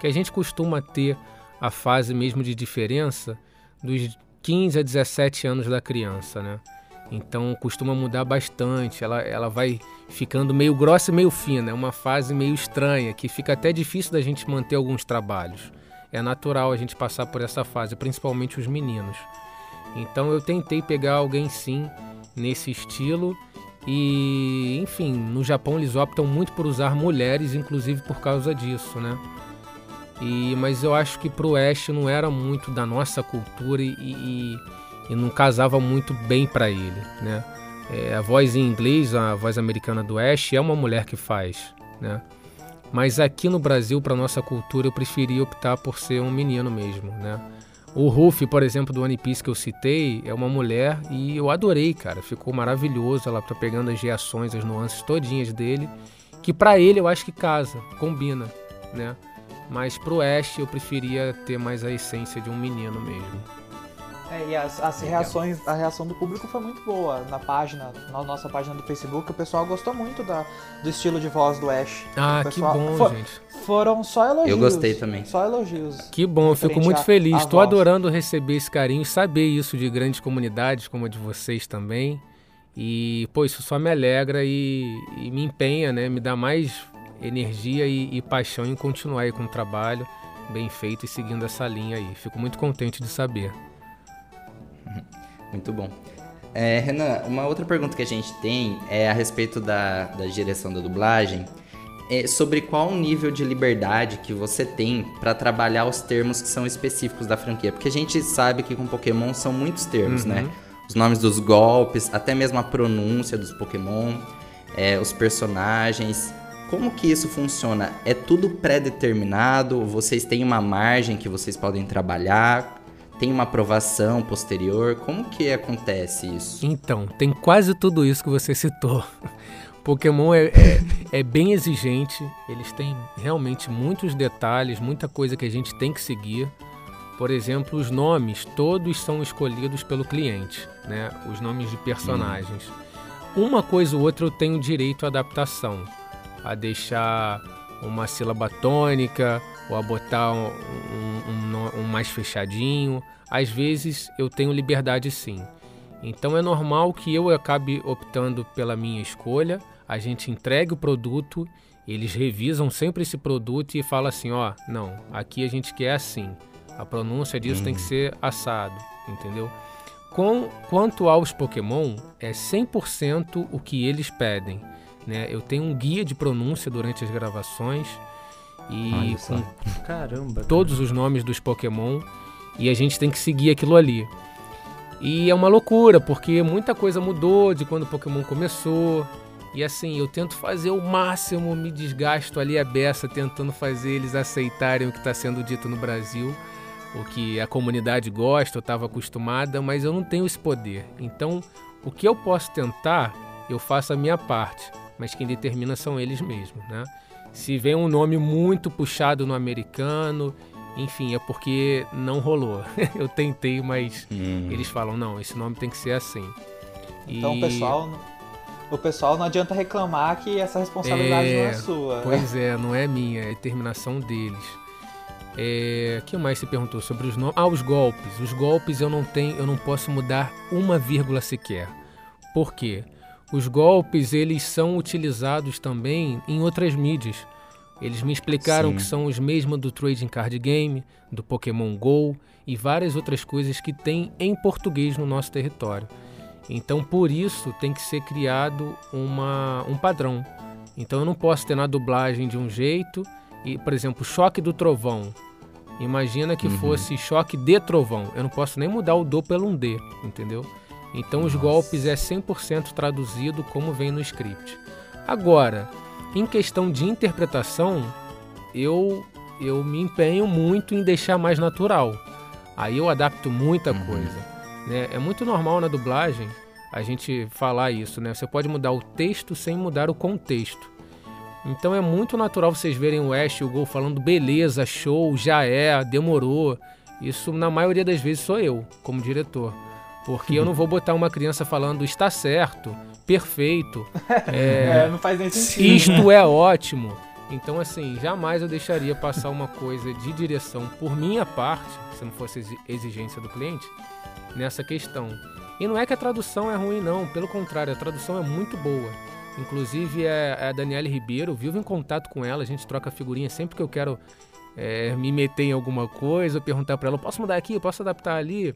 Que a gente costuma ter a fase mesmo de diferença dos 15 a 17 anos da criança, né? Então costuma mudar bastante, ela, ela vai ficando meio grossa e meio fina, é uma fase meio estranha, que fica até difícil da gente manter alguns trabalhos é natural a gente passar por essa fase, principalmente os meninos. Então eu tentei pegar alguém sim nesse estilo e, enfim, no Japão eles optam muito por usar mulheres, inclusive por causa disso, né? E, mas eu acho que pro Ash não era muito da nossa cultura e, e, e não casava muito bem para ele, né? É, a voz em inglês, a voz americana do Ash é uma mulher que faz, né? Mas aqui no Brasil, para nossa cultura, eu preferi optar por ser um menino mesmo, né? O Ruff, por exemplo, do One Piece que eu citei, é uma mulher e eu adorei, cara. Ficou maravilhoso, ela tá pegando as reações, as nuances todinhas dele, que para ele eu acho que casa, combina, né? Mas pro Ash eu preferia ter mais a essência de um menino mesmo. É, e as, as reações, a reação do público foi muito boa na página, na nossa página do Facebook. O pessoal gostou muito da, do estilo de voz do Ash. Ah, pessoal, que bom, for, gente. Foram só elogios. Eu gostei também. Só elogios. Que bom, eu fico muito a, feliz. Estou adorando receber esse carinho e saber isso de grandes comunidades como a de vocês também. E, pô, isso só me alegra e, e me empenha, né? Me dá mais energia e, e paixão em continuar aí com o trabalho bem feito e seguindo essa linha aí. Fico muito contente de saber. Muito bom. É, Renan, uma outra pergunta que a gente tem é a respeito da, da direção da dublagem. É sobre qual nível de liberdade que você tem para trabalhar os termos que são específicos da franquia. Porque a gente sabe que com Pokémon são muitos termos, né? uhum. né? Os nomes dos golpes, até mesmo a pronúncia dos Pokémon, é, os personagens. Como que isso funciona? É tudo pré-determinado? Vocês têm uma margem que vocês podem trabalhar? Tem uma aprovação posterior? Como que acontece isso? Então, tem quase tudo isso que você citou. (laughs) Pokémon é, é, é, bem exigente, eles têm realmente muitos detalhes, muita coisa que a gente tem que seguir. Por exemplo, os nomes, todos são escolhidos pelo cliente, né? Os nomes de personagens. Hum. Uma coisa ou outra eu tenho direito à adaptação. a deixar uma sílaba tônica ou a botar um, um, mais fechadinho. Às vezes eu tenho liberdade sim. Então é normal que eu acabe optando pela minha escolha, a gente entregue o produto, eles revisam sempre esse produto e falam assim, ó, não, aqui a gente quer assim. A pronúncia disso tem que uhum. ser assado, entendeu? Com, quanto aos Pokémon, é 100% o que eles pedem. Né? Eu tenho um guia de pronúncia durante as gravações e com Caramba, todos os nomes dos Pokémon e a gente tem que seguir aquilo ali. E é uma loucura, porque muita coisa mudou de quando o Pokémon começou. E assim, eu tento fazer o máximo, me desgasto ali a beça tentando fazer eles aceitarem o que está sendo dito no Brasil, o que a comunidade gosta, eu estava acostumada, mas eu não tenho esse poder. Então, o que eu posso tentar, eu faço a minha parte, mas quem determina são eles mesmos, né? Se vem um nome muito puxado no americano, enfim, é porque não rolou. (laughs) eu tentei, mas hum. eles falam, não, esse nome tem que ser assim. Então, e... pessoal, o pessoal não adianta reclamar que essa responsabilidade é, não é sua. Pois (laughs) é, não é minha, é determinação deles. É, que mais se perguntou sobre os nomes? Ah, os golpes. Os golpes eu não tenho, eu não posso mudar uma vírgula sequer. Por quê? Os golpes eles são utilizados também em outras mídias. Eles me explicaram Sim. que são os mesmos do Trading Card Game, do Pokémon Go e várias outras coisas que tem em português no nosso território. Então, por isso, tem que ser criado uma, um padrão. Então, eu não posso ter na dublagem de um jeito, e, por exemplo, choque do trovão. Imagina que uhum. fosse choque de trovão. Eu não posso nem mudar o do pelo um D, entendeu? Então, Nossa. os golpes é 100% traduzido como vem no script. Agora, em questão de interpretação, eu, eu me empenho muito em deixar mais natural. Aí eu adapto muita uhum. coisa. Né? É muito normal na dublagem a gente falar isso, né? Você pode mudar o texto sem mudar o contexto. Então é muito natural vocês verem o Ash e o Gol falando beleza, show, já é, demorou. Isso na maioria das vezes sou eu, como diretor. Porque eu não vou botar uma criança falando está certo, perfeito. (laughs) É, é, não faz nem sentido. Isto é ótimo. Então, assim, jamais eu deixaria passar uma coisa de direção por minha parte, se não fosse exigência do cliente, nessa questão. E não é que a tradução é ruim, não. Pelo contrário, a tradução é muito boa. Inclusive, é, é a Daniela Ribeiro, vivo em contato com ela, a gente troca figurinha sempre que eu quero é, me meter em alguma coisa, perguntar para ela, posso mudar aqui, posso adaptar ali?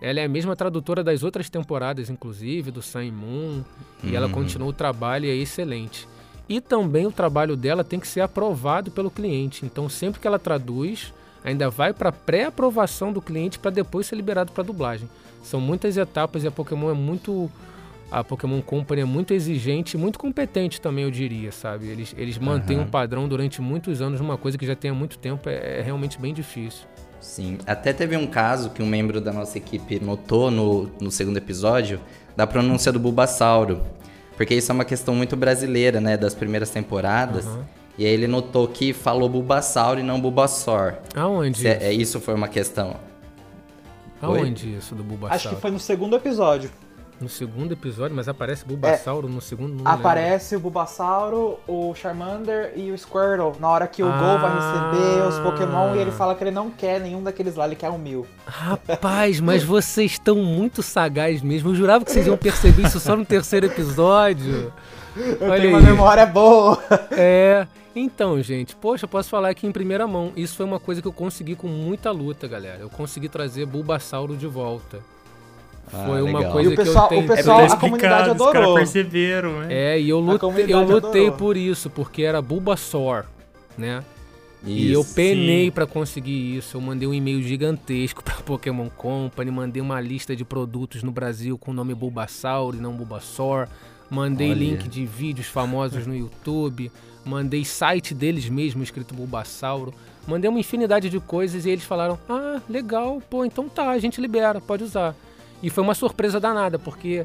Ela é a mesma tradutora das outras temporadas, inclusive, do Sun Moon, e ela uhum. continua o trabalho e é excelente. E também o trabalho dela tem que ser aprovado pelo cliente. Então, sempre que ela traduz, ainda vai para pré-aprovação do cliente para depois ser liberado para dublagem. São muitas etapas e a Pokémon é muito a Pokémon Company é muito exigente e muito competente também, eu diria, sabe? Eles, eles mantêm uhum. um padrão durante muitos anos, uma coisa que já tem há muito tempo, é, é, realmente bem difícil. Sim, até teve um caso que um membro da nossa equipe notou no, no segundo episódio da pronúncia do Bulbasauro. Porque isso é uma questão muito brasileira, né? Das primeiras temporadas. Uhum. E aí ele notou que falou Bulbasaur e não Bulbasaur. Aonde? É, isso? É, isso foi uma questão. Aonde Oi? isso do Bulbasaur? Acho que foi no segundo episódio. No segundo episódio, mas aparece Bulbasauro é, no segundo Aparece lembro. o Bulbasauro, o Charmander e o Squirtle. Na hora que o ah, Gol vai receber os Pokémon e ele fala que ele não quer nenhum daqueles lá, ele quer um mil. Rapaz, mas vocês estão muito sagaz mesmo. Eu jurava que vocês iam perceber isso só no terceiro episódio. Eu Olha tenho aí. uma memória boa. É. Então, gente, poxa, eu posso falar aqui em primeira mão. Isso foi uma coisa que eu consegui com muita luta, galera. Eu consegui trazer Bulbasauro de volta. Ah, foi uma legal. coisa pessoal, que eu tenho... O pessoal, é a comunidade adorou. Os caras perceberam, né? É, e eu lutei, eu lutei por isso, porque era Bulbasaur, né? Isso, e eu penei para conseguir isso. Eu mandei um e-mail gigantesco (laughs) para Pokémon Company, mandei uma lista de produtos no Brasil com o nome Bulbasaur e não Bulbasaur. Mandei Olha. link de vídeos famosos no YouTube, mandei site deles mesmo escrito Bulbasauro. Mandei uma infinidade de coisas e eles falaram: "Ah, legal, pô, então tá, a gente libera, pode usar". E foi uma surpresa danada, porque,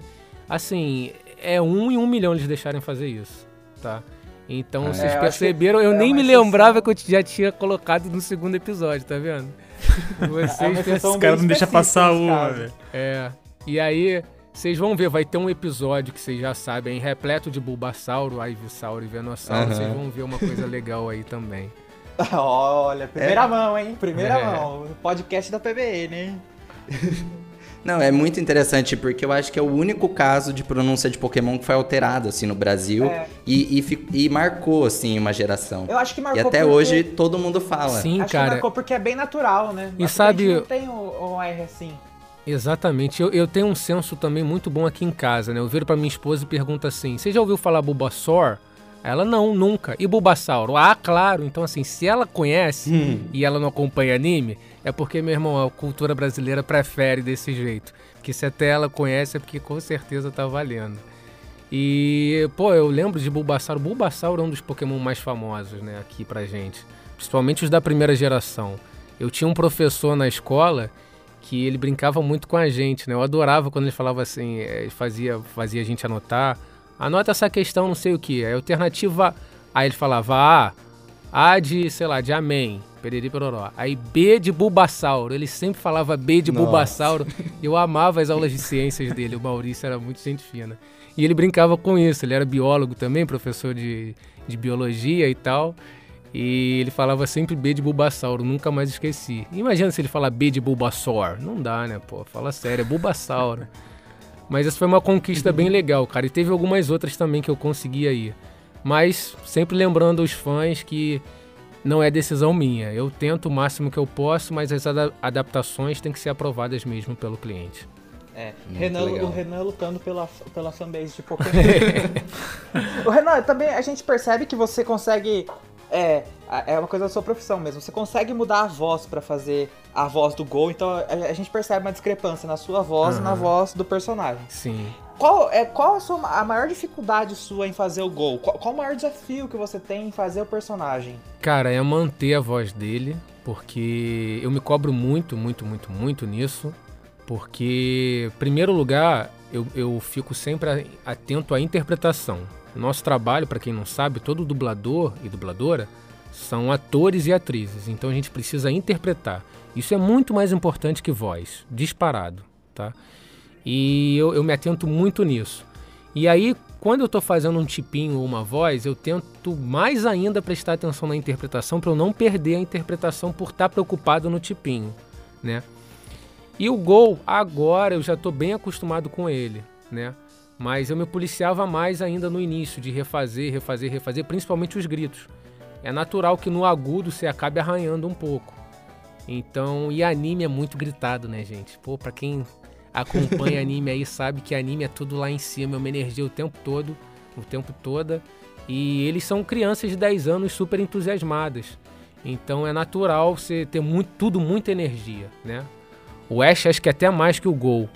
assim, é um em um milhão eles deixarem fazer isso, tá? Então, é, vocês perceberam, eu é nem me lembrava que eu já tinha colocado no segundo episódio, tá vendo? (laughs) Vocês é Os caras não deixam passar uma, velho. É. E aí, Vocês vão ver, vai ter um episódio que vocês já sabem, repleto de Bulbasauro, Ivysauro e Venossauro. Vocês vão ver uma coisa legal aí também. (laughs) Olha, primeira mão, hein? Primeira É. mão. Podcast da PBN, hein? (laughs) Não, é muito interessante porque eu acho que é o único caso de pronúncia de Pokémon que foi alterado assim no Brasil É. e, e, e marcou assim uma geração. Eu acho que marcou E até porque- hoje todo mundo fala. Sim, Acho cara. que marcou porque é bem natural, né? E Porque sabe- A gente não tem o, o R assim. Exatamente. Eu, eu tenho um senso também muito bom aqui em casa, né? Eu viro pra minha esposa e pergunto assim: Você já ouviu falar Bulbasaur? Ela não, nunca. E Bulbasauro? Ah, claro. Então, assim, se ela conhece e ela não acompanha anime, é porque, meu irmão, a cultura brasileira prefere desse jeito. Que se até ela conhece é porque com certeza tá valendo. E, pô, eu lembro de Bulbasauro. Bulbasauro é um dos Pokémon mais famosos, né, aqui pra gente. Principalmente os da primeira geração. Eu tinha um professor na escola que ele brincava muito com a gente, né? Eu adorava quando ele falava assim, eh, fazia, fazia a gente anotar. Anota essa questão, não sei o que. É alternativa. Aí ele falava A, A de, sei lá, de Amém, Pereri Peroró. Aí B de Bulbasauro. Ele sempre falava B de Nossa. Bulbasauro. Eu amava as aulas de ciências dele. O Maurício era muito gente fina. E ele brincava com isso. Ele era biólogo também, professor de, de biologia e tal. E ele falava sempre B de Bulbasauro, nunca mais esqueci. Imagina se ele falar B de Bulbasaur. Não dá, né, pô? Fala sério, é Bulbasauro. Mas essa foi uma conquista bem legal, cara. E teve algumas outras também que eu consegui aí. Mas sempre lembrando os fãs que não é decisão minha. Eu tento o máximo que eu posso, mas as ada- adaptações têm que ser aprovadas mesmo pelo cliente. É, Renan, o Renan lutando pela, pela fanbase de (laughs) Pokémon. (laughs) o Renan, também a gente percebe que você consegue. É, é uma coisa da sua profissão mesmo. Você consegue mudar a voz pra fazer a voz do Gol, então a, a gente percebe uma discrepância na sua voz e na voz do personagem. Sim. Qual é qual a, sua, a maior dificuldade sua em fazer o Gol? Qual, qual o maior desafio que você tem em fazer o personagem? Cara, é manter a voz dele, porque eu me cobro muito, muito, muito, muito nisso. Porque, em primeiro lugar, eu, eu fico sempre atento à interpretação. Nosso trabalho, para quem não sabe, todo dublador e dubladora são atores e atrizes, então a gente precisa interpretar. Isso é muito mais importante que voz, disparado, tá? E eu, eu me atento muito nisso. E aí, quando eu tô fazendo um tipinho ou uma voz, eu tento mais ainda prestar atenção na interpretação para eu não perder a interpretação por estar preocupado no tipinho, né? E o gol, agora eu já tô bem acostumado com ele, né? Mas eu me policiava mais ainda no início, de refazer, refazer, refazer, principalmente os gritos. É natural que no agudo você acabe arranhando um pouco. Então, e anime é muito gritado, né, gente? Pô, pra quem acompanha anime aí sabe que anime é tudo lá em cima, é uma energia o tempo todo, o tempo toda. E eles são crianças de 10 anos super entusiasmadas. Então é natural você ter muito, tudo muita energia, né? O Ash acho que até mais que o Gol.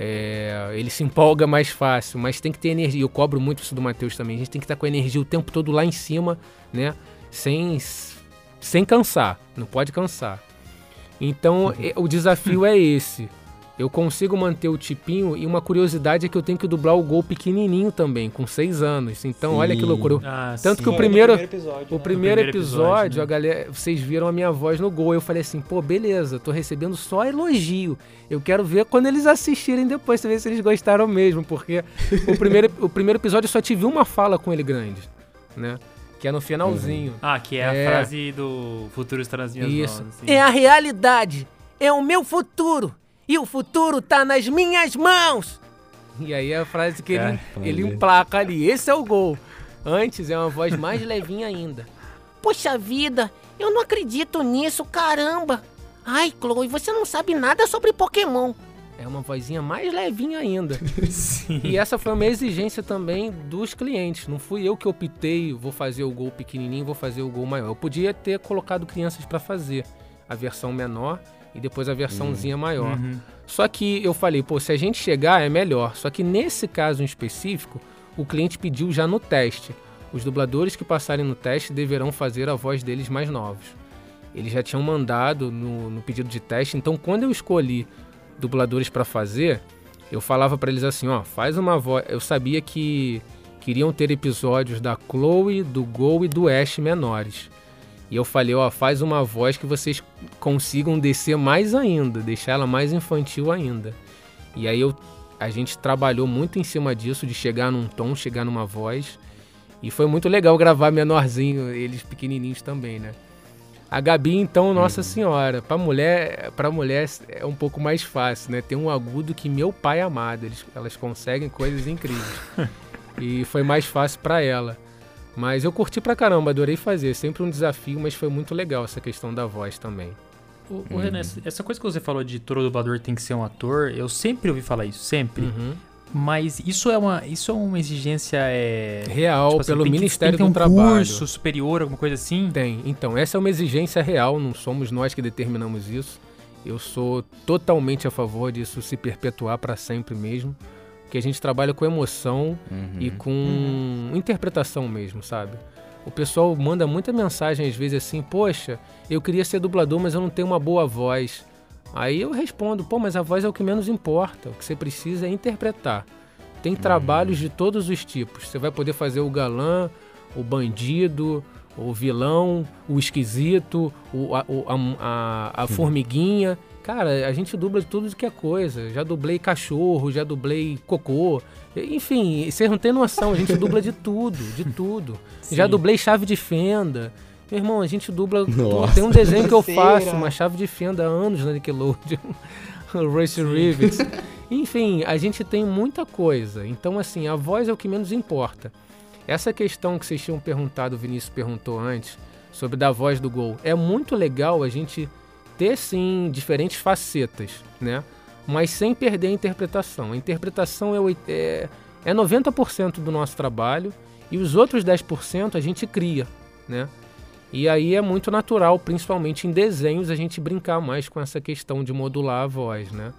É, ele se empolga mais fácil, mas tem que ter energia. Eu cobro muito isso do Matheus também. A gente tem que estar com a energia o tempo todo lá em cima, né? Sem, sem cansar. Não pode cansar. Então, é- (laughs) o desafio é esse. Eu consigo manter o tipinho e uma curiosidade é que eu tenho que dublar o gol pequenininho também, com seis anos. Então, olha que Sim. loucura. Ah, Tanto sim. que o No primeiro- episódio. o né? primeiro, primeiro episódio, episódio, né? a galera, vocês viram a minha voz no gol. Eu falei assim, pô, beleza, tô recebendo só elogio. Eu quero ver quando eles assistirem depois, pra ver se eles gostaram mesmo, porque o primeiro, o primeiro episódio eu só tive uma fala com ele grande, né? Que é no finalzinho. Ah, que é a É. frase do futuro está nas minhas Isso. mãos. assim. É a realidade, é o meu futuro, e o futuro tá nas minhas mãos. E aí é a frase que ele, Cara, ele emplaca ali, esse é o gol. Antes é uma voz mais (laughs) levinha ainda. Poxa vida, eu não acredito nisso, caramba! Ai, Chloe, você não sabe nada sobre Pokémon. É uma vozinha mais levinha ainda. (laughs) Sim. E essa foi uma exigência também dos clientes. Não fui eu que optei, vou fazer o gol pequenininho, vou fazer o gol maior. Eu podia ter colocado crianças para fazer a versão menor e depois a versãozinha maior. Uhum. Só que eu falei, pô, se a gente chegar é melhor. Só que nesse caso em específico, o cliente pediu já no teste. Os dubladores que passarem no teste deverão fazer a voz deles mais novos. Eles já tinham mandado no, no pedido de teste, então quando eu escolhi dubladores para fazer, eu falava para eles assim, ó, faz uma voz. Eu sabia que queriam ter episódios da Chloe, do Gol e do Ash menores. E eu falei, ó, faz uma voz que vocês consigam descer mais ainda, deixar ela mais infantil ainda. E aí eu a gente trabalhou muito em cima disso, de chegar num tom, chegar numa voz. E foi muito legal gravar menorzinho, eles pequenininhos também, né? A Gabi, então, nossa senhora, pra mulher, pra mulher é um pouco mais fácil, né? Tem um agudo que meu pai amado, eles, elas conseguem coisas incríveis. (laughs) e foi mais fácil para ela. Mas eu curti pra caramba, adorei fazer, sempre um desafio, mas foi muito legal essa questão da voz também. O, o Renan, essa coisa que você falou de todo dublador tem que ser um ator, eu sempre ouvi falar isso, sempre. Uhum. Mas isso é uma, isso é uma exigência é, Real, tipo assim, pelo tem que- Ministério tem que do ter um Trabalho. curso superior, alguma coisa assim? Tem. Então, essa é uma exigência real, não somos nós que determinamos isso. Eu sou totalmente a favor disso se perpetuar para sempre mesmo. Porque a gente trabalha com emoção Uhum. e com interpretação mesmo, sabe? O pessoal manda muita mensagem às vezes assim: Poxa, eu queria ser dublador, mas eu não tenho uma boa voz. Aí eu respondo: Pô, mas a voz é o que menos importa. O que você precisa é interpretar. Tem trabalhos de todos os tipos. Você vai poder fazer o galã, o bandido, o vilão, o esquisito, o, a, a- a- a formiguinha. Cara, a gente dubla de tudo que é coisa. Já dublei cachorro, já dublei cocô. Enfim, vocês não têm noção, a gente (laughs) dubla de tudo, de tudo. Já Sim. dublei chave de fenda. Meu irmão, a gente dubla. Nossa. Tem um desenho que eu faço, uma chave de fenda há anos na Nickelodeon. (laughs) o Race Rivets. (laughs) Enfim, a gente tem muita coisa. Então, assim, a voz é o que menos importa. Essa questão que vocês tinham perguntado, o Vinícius perguntou antes, sobre da voz do gol. É muito legal a gente ter, sim, diferentes facetas, né? Mas sem perder a interpretação. A interpretação é, é, é 90% do nosso trabalho e os outros 10% a gente cria, né? E aí é muito natural, principalmente em desenhos, a gente brincar mais com essa questão de modular a voz, né?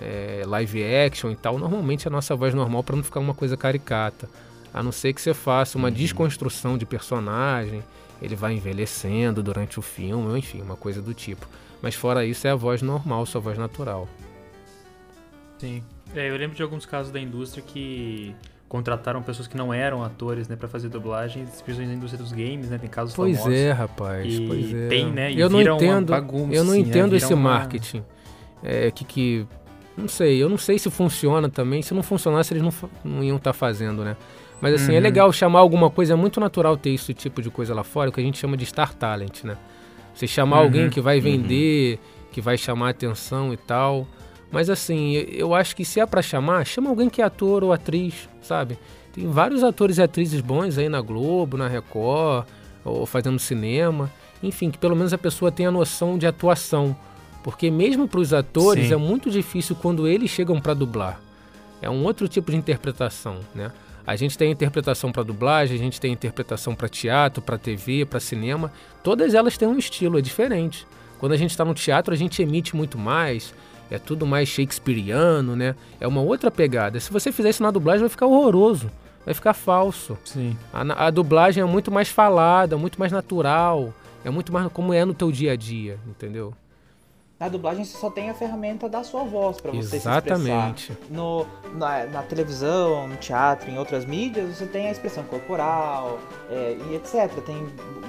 É, live action e tal, normalmente a nossa voz normal para não ficar uma coisa caricata. A não ser que você faça uma desconstrução de personagem, ele vai envelhecendo durante o filme, ou enfim, uma coisa do tipo. Mas fora isso é a voz normal, sua voz natural. Sim. É, eu lembro de alguns casos da indústria que contrataram pessoas que não eram atores, né, pra fazer dublagem, principalmente na indústria dos games, né, tem casos Pois famosos. é, rapaz. E pois é. tem, né, e eu não entendo, bagunça, eu não assim, né, entendo vira esse uma- marketing. É, que, que não sei, eu não sei se funciona também. Se não funcionasse, eles não, não iam estar fazendo, né? Mas assim, é Uhum. legal chamar alguma coisa, é muito natural ter esse tipo de coisa lá fora, o que a gente chama de star talent, né? Você chamar Uhum, alguém que vai vender, que vai chamar atenção e tal. Mas assim, eu- acho que se é pra chamar, chama alguém que é ator ou atriz, sabe? Tem vários atores e atrizes bons aí na Globo, na Record, ou fazendo cinema. Enfim, que pelo menos a pessoa tenha noção de atuação. Porque mesmo para os atores Sim. é muito difícil quando eles chegam para dublar. É um outro tipo de interpretação, né? A gente tem interpretação para dublagem, a gente tem interpretação para teatro, para TV, para cinema. Todas elas têm um estilo, é diferente. Quando a gente está no teatro, a gente emite muito mais, é tudo mais shakespeariano, né? É uma outra pegada. Se você fizer isso na dublagem, vai ficar horroroso, vai ficar falso. Sim. A, a dublagem é muito mais falada, muito mais natural, é muito mais como é no teu dia a dia, entendeu? Na dublagem você só tem a ferramenta da sua voz pra você Exatamente. se expressar. No, na, na televisão, no teatro, em outras mídias, você tem a expressão corporal é, e etc. Tem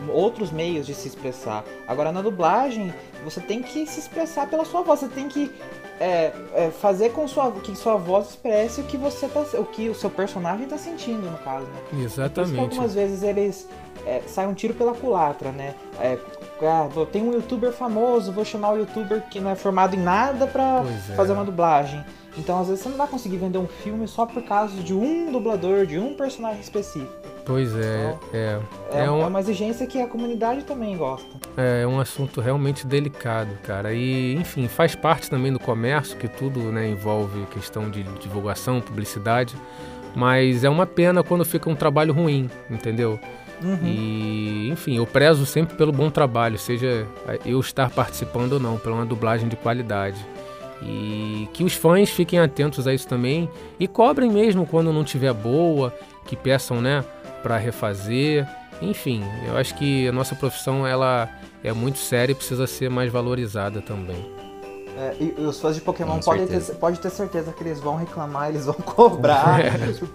outros meios de se expressar. Agora na dublagem, você tem que se expressar pela sua voz. Você tem que é, é, fazer com sua, que sua voz expresse o que você tá, o que o seu personagem tá sentindo, no caso, né? Por isso que Exatamente. algumas vezes eles é, saem um tiro pela culatra, né? É, ah, tem um youtuber famoso, vou chamar o youtuber que não é formado em nada pra é. fazer uma dublagem. Então, às vezes, você não vai conseguir vender um filme só por causa de um dublador, de um personagem específico. Pois é, é. É, É é um, uma exigência que a comunidade também gosta. é um assunto realmente delicado, cara. E, enfim, faz parte também do comércio, que tudo né, envolve questão de divulgação, publicidade. Mas é uma pena quando fica um trabalho ruim, entendeu? E, enfim, eu prezo sempre pelo bom trabalho, seja eu estar participando ou não, pela uma dublagem de qualidade. E que os fãs fiquem atentos a isso também e cobrem mesmo quando não tiver boa, que peçam, né, para refazer. Enfim, eu acho que a nossa profissão ela é muito séria e precisa ser mais valorizada também. É, e os fãs de Pokémon podem ter, certeza. pode ter certeza que eles vão reclamar, eles vão (laughs) cobrar,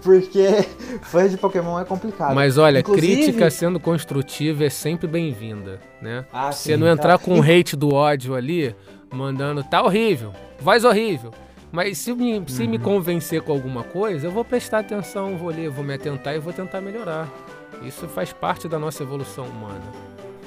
porque fãs de Pokémon é complicado. Mas olha, Inclusive- crítica sendo construtiva é sempre bem-vinda, né? Ah, Se você sim, não tá. entrar com o hate do ódio ali, mandando tá horrível, voz horrível. Mas se, me, se Uhum. me convencer com alguma coisa, eu vou prestar atenção, vou ler, vou me atentar e vou tentar melhorar. Isso faz parte da nossa evolução humana.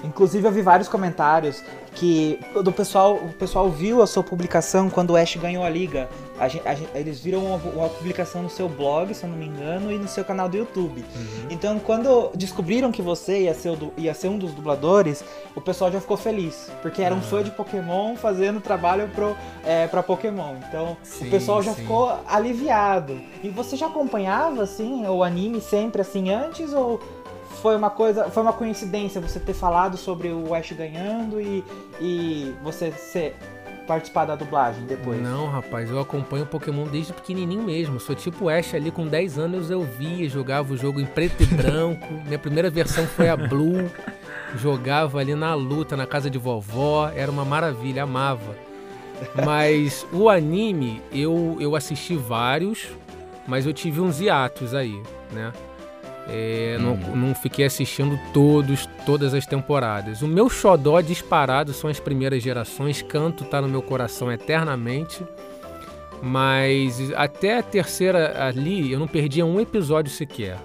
Inclusive eu vi vários comentários que do pessoal, o pessoal viu a sua publicação quando o Ash ganhou a liga. A gen- a gen- eles viram uma, uma publicação no seu blog, se eu não me engano, e no seu canal do YouTube. Então, quando descobriram que você ia ser, o ia ser um dos dubladores, o pessoal já ficou feliz. Porque era um fã de Pokémon fazendo trabalho pro, é, pra Pokémon. Então, Sim, o pessoal já sim. ficou aliviado. E você já acompanhava, assim, o anime sempre assim antes? Ou foi uma coisa, foi uma coincidência você ter falado sobre o Ash ganhando e, e você ser participar da dublagem depois? Não, rapaz, eu acompanho Pokémon desde pequenininho mesmo. Sou tipo Ash ali com 10 anos eu via, jogava o jogo em preto e branco. (laughs) Minha primeira versão foi a Blue. Jogava ali na luta, na casa de vovó. Era uma maravilha, amava. Mas o anime, eu, eu assisti vários, mas eu tive uns hiatos aí, né? É, não, não fiquei assistindo todos, todas as temporadas. O meu xodó disparado são as primeiras gerações. Canto tá no meu coração eternamente. Mas até a terceira ali, eu não perdia um episódio sequer.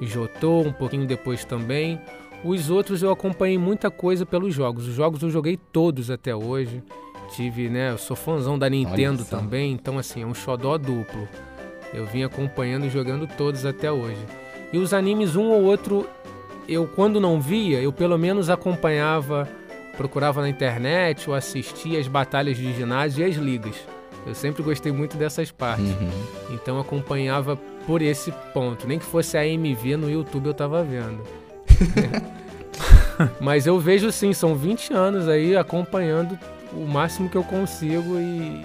Jotô, um pouquinho depois também. Os outros eu acompanhei muita coisa pelos jogos. Os jogos eu joguei todos até hoje. Tive, né? Eu sou fãzão da Nintendo também, então assim, é um xodó duplo. Eu vim acompanhando e jogando todos até hoje. E os animes, um ou outro, eu quando não via, eu pelo menos acompanhava, procurava na internet ou assistia as batalhas de ginásio e as ligas. Eu sempre gostei muito dessas partes. Uhum. Então acompanhava por esse ponto. Nem que fosse a AMV no YouTube eu tava vendo. (laughs) Mas eu vejo sim, são 20 anos aí acompanhando o máximo que eu consigo e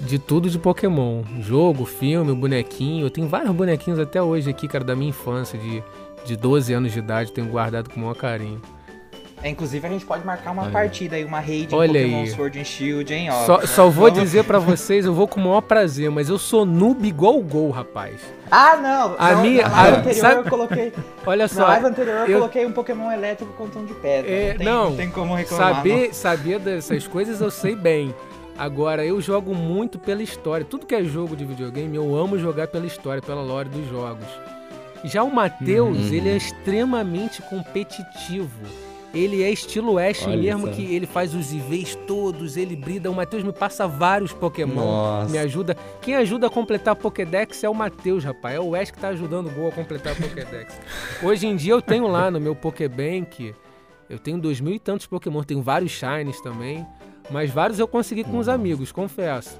de tudo de Pokémon. Jogo, filme, bonequinho. Eu tenho vários bonequinhos até hoje aqui, cara, da minha infância, de, de 12 anos de idade, tenho guardado com o maior carinho. É, inclusive a gente pode marcar uma Olha. partida aí, uma raid em Olha Pokémon aí. Sword and Shield, hein? Ó, Só, só vou vamos- dizer pra vocês, eu vou com o maior prazer, mas eu sou noob igual o Gol, rapaz. Ah, não! A não, minha- na live a- anterior sabe- eu coloquei. (laughs) Olha Na só, live anterior eu, eu- coloquei um Pokémon elétrico com tom de pedra. É, não, tem, não, não tem como reclamar. Saber, saber dessas coisas eu sei bem. Agora, eu jogo muito pela história. Tudo que é jogo de videogame, eu amo jogar pela história, pela lore dos jogos. Já o Matheus, Uhum. ele é extremamente competitivo. Ele é estilo Ash Olha mesmo, que ele faz os IVs todos, ele brida. O Matheus me passa vários Pokémon, Nossa. me ajuda. Quem ajuda a completar a Pokédex é o Matheus, rapaz. É o Ash que tá ajudando o Gol a completar a Pokédex. (laughs) Hoje em dia eu tenho lá no meu Pokébank, eu tenho dois mil e tantos Pokémon, tenho vários Shines também, mas vários eu consegui com os amigos, confesso.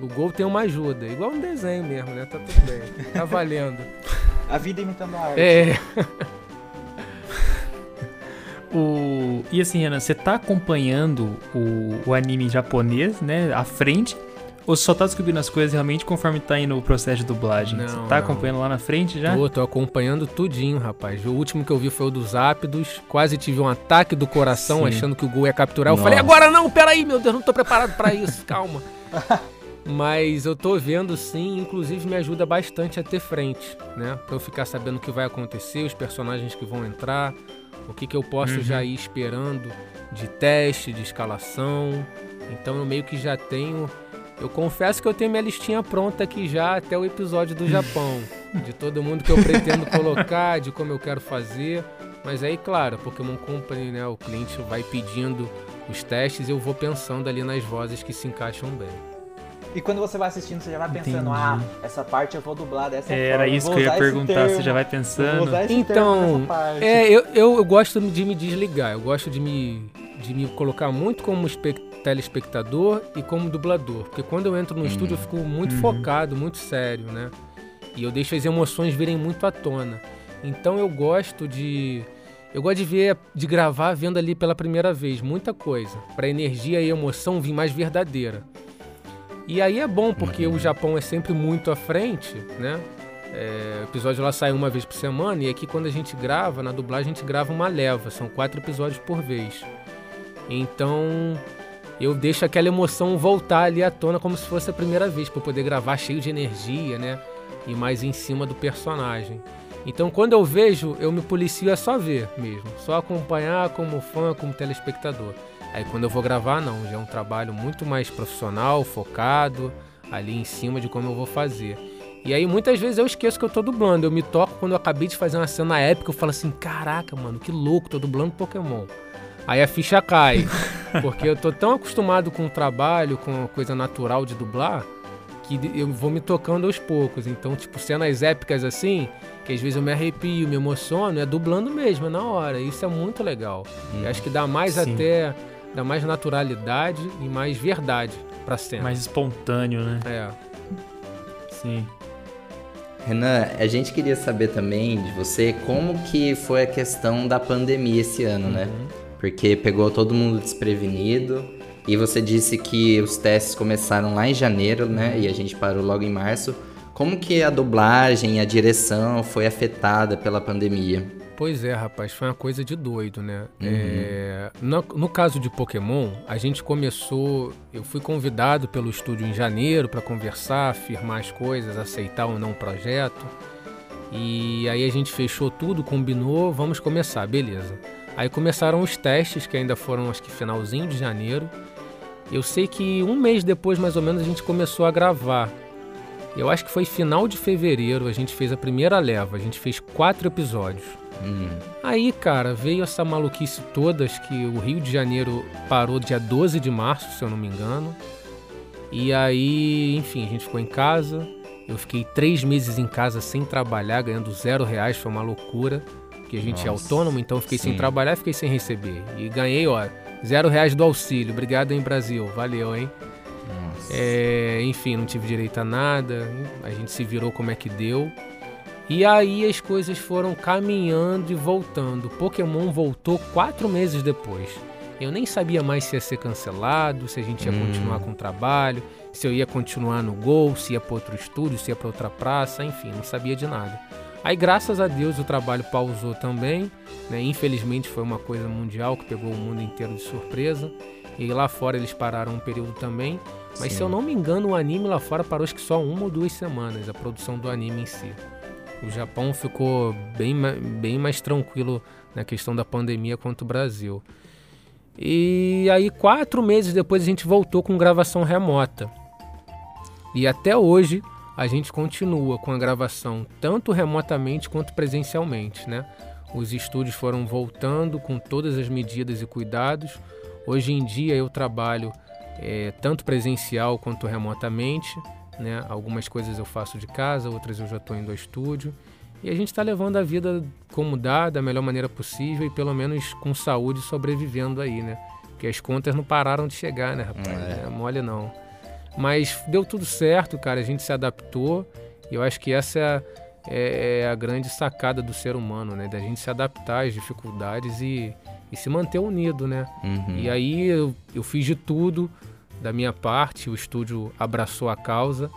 O Gol tem uma ajuda, igual um desenho mesmo, né? Tá tudo bem, tá valendo. (laughs) A vida imitando a arte. É, (laughs) O... E assim, Renan, você tá acompanhando o, o anime japonês, né, à frente? Ou você só tá descobrindo as coisas realmente conforme tá indo o processo de dublagem? Não, você tá não. acompanhando lá na frente já? tô, tô acompanhando tudinho, rapaz. O último que eu vi foi o dos Ápidos, quase tive um ataque do coração, Sim. achando que o Gol ia capturar. Eu Nossa. falei, agora não, peraí, meu Deus, não tô preparado pra isso, calma. (laughs) Mas eu tô vendo sim, inclusive me ajuda bastante a ter frente, né? Pra eu ficar sabendo o que vai acontecer, os personagens que vão entrar, o que, que eu posso Uhum. já ir esperando de teste, de escalação. Então eu meio que já tenho. Eu confesso que eu tenho minha listinha pronta aqui já até o episódio do Japão. (laughs) de todo mundo que eu pretendo colocar, de como eu quero fazer. Mas aí, claro, Pokémon Company, né? O cliente vai pedindo os testes e eu vou pensando ali nas vozes que se encaixam bem. E quando você vai assistindo, você já vai pensando, Entendi. ah, essa parte eu vou dublar dessa Era forma. isso vou que eu ia perguntar, termo, você já vai pensando. Então. É, eu, eu, eu gosto de me desligar, eu gosto de me, de me colocar muito como espe- telespectador e como dublador. Porque quando eu entro no estúdio eu fico muito Uhum. focado, muito sério, né? E eu deixo as emoções virem muito à tona. Então eu gosto de. Eu gosto de ver, de gravar vendo ali pela primeira vez, muita coisa. Pra energia e emoção vir mais verdadeira. E aí é bom, porque o Japão é sempre muito à frente, né? É, o episódio lá sai uma vez por semana e aqui quando a gente grava, na dublagem a gente grava uma leva, são quatro episódios por vez. Então eu deixo aquela emoção voltar ali à tona como se fosse a primeira vez, para poder gravar cheio de energia, né? E mais em cima do personagem. Então quando eu vejo, eu me policio é só ver mesmo, só acompanhar como fã, como telespectador. Aí quando eu vou gravar, não, já é um trabalho muito mais profissional, focado, ali em cima de como eu vou fazer. E aí muitas vezes eu esqueço que eu tô dublando. Eu me toco quando eu acabei de fazer uma cena épica, eu falo assim, caraca, mano, que louco, tô dublando Pokémon. Aí a ficha cai. porque eu tô tão acostumado com o trabalho, com a coisa natural de dublar, que eu vou me tocando aos poucos. Então, tipo, cenas épicas assim, que às vezes eu me arrepio, me emociono, é dublando mesmo, é na hora. Isso é muito legal. Hum, eu acho que dá mais sim. até. dá mais naturalidade e mais verdade pra cena. Mais espontâneo, né? É. Sim. Renan, a gente queria saber também de você como que foi a questão da pandemia esse ano, né? uhum. né? Porque pegou todo mundo desprevenido e você disse que os testes começaram lá em janeiro, né? E a gente parou logo em março. Como que a dublagem, a direção foi afetada pela pandemia? Pois é, rapaz, foi uma coisa de doido, né? Uhum. É, no, no, caso de Pokémon, a gente começou. Eu fui convidado pelo estúdio em janeiro para conversar, firmar as coisas, aceitar ou não o projeto. E aí a gente fechou tudo, combinou, vamos começar, beleza. Aí começaram os testes, que ainda foram acho que finalzinho de janeiro. Eu sei que um mês depois, mais ou menos, a gente começou a gravar. Eu acho que foi final de fevereiro, a gente fez a primeira leva, a gente fez quatro episódios. Hum. Aí, cara, veio essa maluquice todas que o Rio de Janeiro parou dia 12 de março, se eu não me engano. E aí, enfim, a gente ficou em casa. Eu fiquei três meses em casa sem trabalhar, ganhando zero reais, foi uma loucura. Porque a gente é Nossa, é autônomo, então fiquei sim. sem trabalhar, fiquei sem receber. E ganhei, ó, zero reais do auxílio. Obrigado, hein, Brasil. Valeu, hein? É, enfim, não tive direito a nada. A gente se virou como é que deu. E aí as coisas foram caminhando e voltando. Pokémon voltou quatro meses depois. Eu nem sabia mais se ia ser cancelado, se a gente ia hum. continuar com o trabalho, se eu ia continuar no Gol, se ia para outro estúdio, se ia para outra praça, enfim, não sabia de nada. Aí, graças a Deus, o trabalho pausou também. Né? Infelizmente, foi uma coisa mundial que pegou o mundo inteiro de surpresa. E lá fora eles pararam um período também. Mas Sim. se eu não me engano, o anime lá fora parou acho que só uma ou duas semanas, a produção do anime em si. O Japão ficou bem, bem mais tranquilo na questão da pandemia quanto o Brasil. E aí, quatro meses depois, a gente voltou com gravação remota. E até hoje, a gente continua com a gravação tanto remotamente quanto presencialmente, né? Os estúdios foram voltando com todas as medidas e cuidados. Hoje em dia eu trabalho é, tanto presencial quanto remotamente. Né? Algumas coisas eu faço de casa, outras eu já estou indo ao estúdio. E a gente está levando a vida como dá, da melhor maneira possível e pelo menos com saúde sobrevivendo aí, né? Porque as contas não pararam de chegar, né, rapaz? É. é mole não. Mas deu tudo certo, cara. A gente se adaptou. E eu acho que essa é a, é, é a grande sacada do ser humano, né? Da gente se adaptar às dificuldades e, e se manter unido, né? Uhum. E aí eu, eu fiz de tudo da minha parte, o estúdio abraçou a causa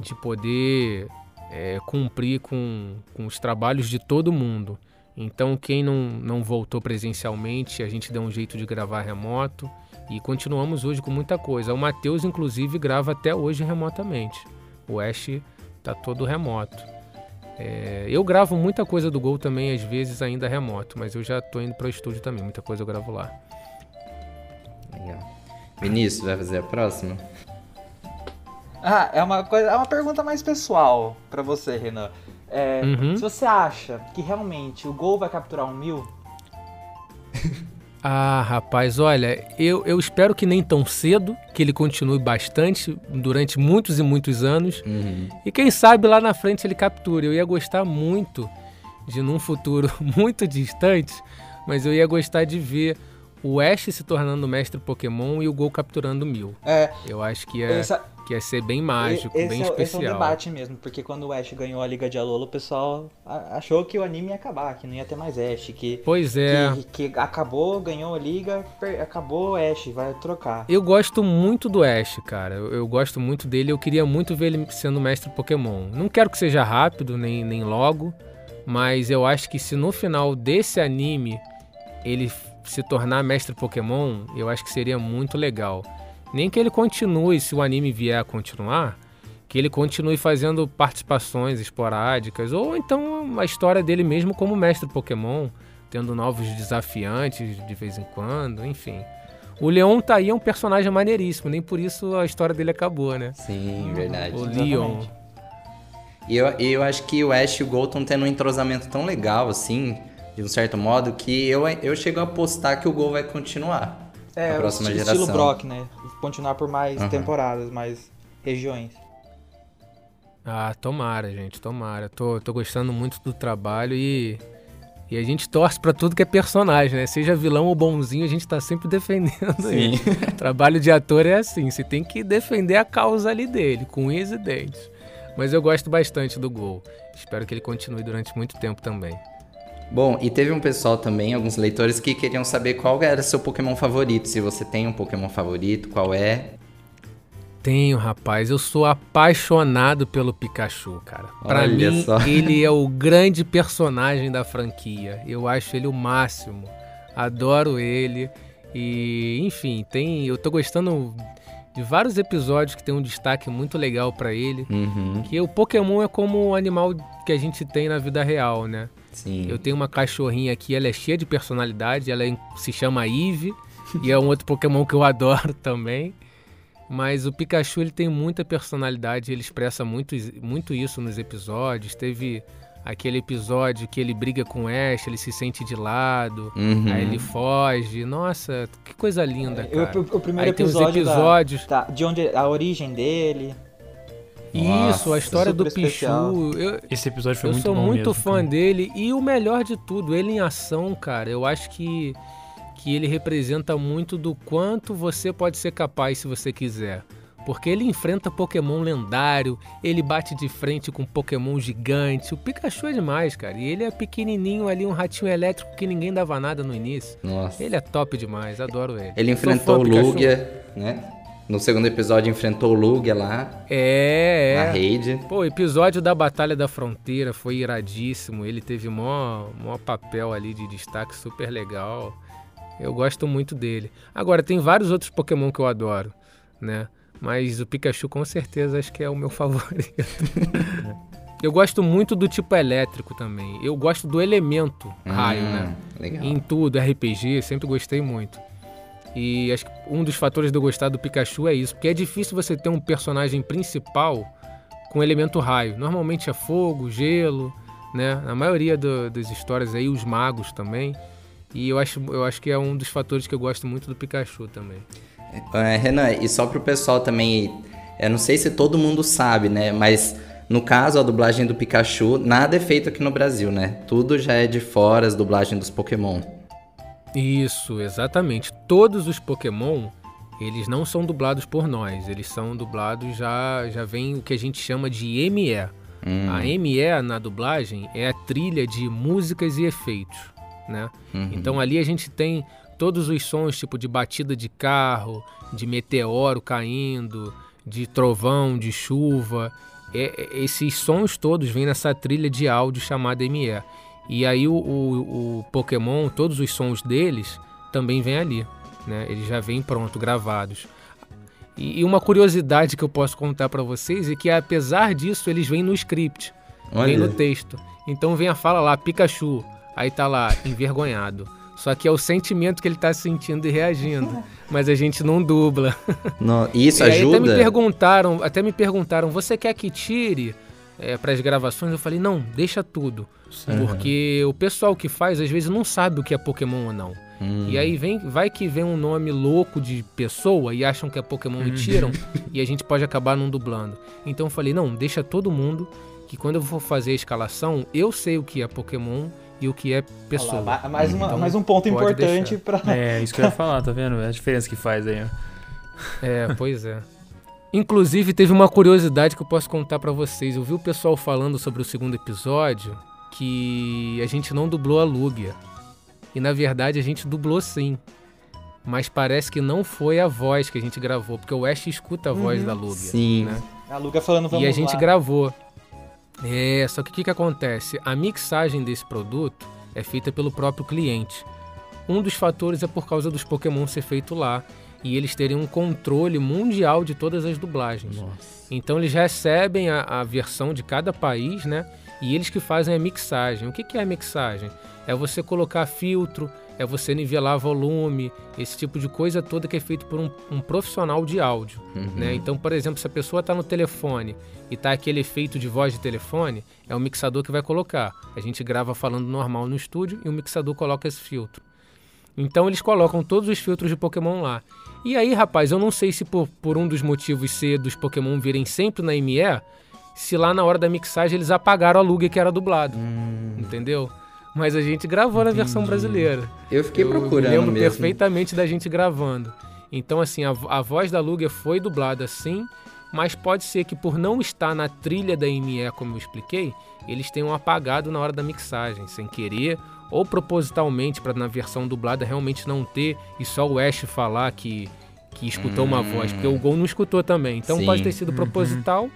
de poder é, cumprir com, com os trabalhos de todo mundo. Então, quem não, não voltou presencialmente, a gente deu um jeito de gravar remoto e continuamos hoje com muita coisa. O Matheus, inclusive, grava até hoje remotamente. O Ash tá todo remoto. É, eu gravo muita coisa do Gol também, às vezes ainda remoto, mas eu já tô indo para o estúdio também, muita coisa eu gravo lá. Legal. Vinícius, vai fazer a próxima? Ah, é uma coisa, é uma pergunta mais pessoal para você, Renan. É, uhum. Se você acha que realmente o Gol vai capturar um mil? (laughs) Ah, rapaz, olha, eu, eu espero que nem tão cedo, que ele continue bastante durante muitos e muitos anos. Uhum. E quem sabe lá na frente ele capture. Eu ia gostar muito de, num futuro (laughs) muito distante, mas eu ia gostar de ver o Ash se tornando mestre Pokémon e o Gol capturando mil. É. Eu acho que é. Essa que ia ser bem mágico, bem é, especial. Esse é um debate mesmo, porque quando o Ash ganhou a Liga de Alola, o pessoal achou que o anime ia acabar, que não ia ter mais Ash, que Pois é. Que, que acabou, ganhou a liga, acabou o Ash, vai trocar. Eu gosto muito do Ash, cara. Eu, eu, gosto muito dele, eu queria muito ver ele sendo mestre Pokémon. Não quero que seja rápido nem nem logo, mas eu acho que se no final desse anime ele se tornar mestre Pokémon, eu acho que seria muito legal. Nem que ele continue, se o anime vier a continuar, que ele continue fazendo participações esporádicas, ou então a história dele mesmo como mestre Pokémon, tendo novos desafiantes de vez em quando, enfim. O Leon tá aí é um personagem maneiríssimo, nem por isso a história dele acabou, né? Sim, verdade. O Leon. E eu, eu acho que o Ash e o Gol estão tendo um entrosamento tão legal, assim, de um certo modo, que eu, eu chego a apostar que o Gol vai continuar. É, na próxima o geração. estilo Brock, né? Continuar por mais Aham. temporadas, mais regiões. Ah, tomara, gente, tomara. Tô, tô gostando muito do trabalho e, e a gente torce pra tudo que é personagem, né? Seja vilão ou bonzinho, a gente tá sempre defendendo ele. (laughs) Trabalho de ator é assim, você tem que defender a causa ali dele, com unhas e dentes. Mas eu gosto bastante do Gol. Espero que ele continue durante muito tempo também. Bom, e teve um pessoal também, alguns leitores, que queriam saber qual era seu Pokémon favorito. Se você tem um Pokémon favorito, qual é? Tenho, rapaz. Eu sou apaixonado pelo Pikachu, cara. Olha mim, só. (laughs) ele é o grande personagem da franquia. Eu acho ele o máximo. Adoro ele. E, enfim, tem. Eu tô gostando de vários episódios que tem um destaque muito legal pra ele. Uhum, Que o Pokémon é como o animal que a gente tem na vida real, né? Sim. Eu tenho uma cachorrinha aqui, ela é cheia de personalidade, ela é- se chama Eve e é um outro Pokémon que eu (laughs) adoro também. Mas o Pikachu ele tem muita personalidade, ele expressa muito, muito isso nos episódios. Teve aquele episódio que ele briga com o Ash, ele se sente de lado, Uhum. aí ele foge. Nossa, que coisa linda, Eu- cara. o, o primeiro Aí tem os episódio, da- episódios. da- de onde a origem dele. Isso, a história do. Pichu. Eu, Esse episódio foi eu muito sou bom muito mesmo, fã cara. dele e o melhor de tudo, ele em ação, cara. Eu acho que que ele representa muito do quanto você pode ser capaz se você quiser. Porque ele enfrenta Pokémon lendário, ele bate de frente com Pokémon gigante. O Pikachu é demais, cara. E ele é pequenininho ali, um ratinho elétrico que ninguém dava nada no início. Nossa. Ele é top demais, adoro ele. Ele Sou enfrentou o Pikachu. Lugia, né? No segundo episódio enfrentou o Lugia lá, É, na é. raid. Pô, o episódio da Batalha da Fronteira foi iradíssimo. Ele teve mó, mó papel ali de destaque super legal. Eu gosto muito dele. Agora, tem vários outros Pokémon que eu adoro, né? Mas o Pikachu com certeza acho que é o meu (laughs) favorito. eu gosto muito do tipo elétrico também. Eu gosto do elemento raio, Hum, né? Legal. Em tudo, RPG, sempre gostei muito. E acho que um dos fatores de eu gostar do Pikachu é isso, porque é difícil você ter um personagem principal com elemento raio. Normalmente é fogo, gelo, né? Na maioria do- das histórias aí, os magos também. E eu acho, eu acho que é um dos fatores que eu gosto muito do Pikachu também. É, Renan, e só pro pessoal também, eu não sei se todo mundo sabe, né? Mas no caso, a dublagem do Pikachu, nada é feito aqui no Brasil, né? Tudo já é de fora, as dublagens dos Pokémon. Isso, exatamente. Todos os Pokémon, eles não são dublados por nós, eles são dublados já já vem o que a gente chama de ME. Hum, A ME na dublagem é a trilha de músicas e efeitos, né? uhum. Então ali a gente tem todos os sons, tipo de batida de carro, de meteoro caindo, de trovão, de chuva. É- é- esses sons todos vêm nessa trilha de áudio chamada ME. E aí o, o- o Pokémon, todos os sons deles também vêm ali, né? Eles já vêm pronto, gravados. E, e uma curiosidade que eu posso contar pra vocês é que apesar disso eles vêm no script. Vem no Olha, texto. Então vem a fala lá, Pikachu. Aí tá lá, envergonhado. Só que é o sentimento que ele tá sentindo e reagindo. (laughs) Mas a gente não dubla. no- isso e aí até me ajuda? perguntaram, até me perguntaram, você quer que tire é, para as gravações? Eu falei, não, deixa tudo. Porque o pessoal que faz, às vezes, não sabe o que é Pokémon ou não. Hum, E aí vem, vai que vem um nome louco de pessoa e acham que é Pokémon e tiram, (laughs) e a gente pode acabar não dublando. Então eu falei, não, deixa todo mundo, que quando eu for fazer a escalação, eu sei o que é Pokémon e o que é pessoa. Lá, mais, uma- Então, mais um ponto importante pra. É, isso que eu ia (laughs) falar, tá vendo? É a diferença que faz aí, ó. É, pois é. Inclusive, teve uma curiosidade que eu posso contar pra vocês. Eu vi o pessoal falando sobre o segundo episódio que a gente não dublou a Lugia. E na verdade a gente dublou sim. Mas parece que não foi a voz que a gente gravou, porque o Ash escuta a voz Uhum. da Lugia. Sim. né? A Luga falando vamos e a gente lá. gravou. É, só que o que, que acontece? A mixagem desse produto é feita pelo próprio cliente. Um dos fatores é por causa dos Pokémon ser feito lá e eles terem um controle mundial de todas as dublagens. Nossa. Então eles recebem a, a versão de cada país, né? E eles que fazem a mixagem. O que, que é a mixagem? É você colocar filtro, é você nivelar volume, esse tipo de coisa toda que é feito por um, um profissional de áudio. Uhum. Né? Então, por exemplo, se a pessoa está no telefone e tá aquele efeito de voz de telefone, é o mixador que vai colocar. A gente grava falando normal no estúdio e o mixador coloca esse filtro. Então eles colocam todos os filtros de Pokémon lá. E aí, rapaz, eu não sei se por, por um dos motivos ser dos Pokémon virem sempre na ME, se lá na hora da mixagem eles apagaram a Lugia que era dublado. Hum, Entendeu? Mas a gente gravou na versão Entendi. brasileira. eu fiquei eu procurando lembro mesmo. perfeitamente da gente gravando. Então, assim, a, a voz da Lugia foi dublada sim, mas pode ser que por não estar na trilha da ME, como eu expliquei, eles tenham apagado na hora da mixagem, sem querer, ou propositalmente, para na versão dublada realmente não ter e só o Ash falar que, que escutou uma Hum. voz, porque o Gol não escutou também. Então Sim. pode ter sido Uhum. proposital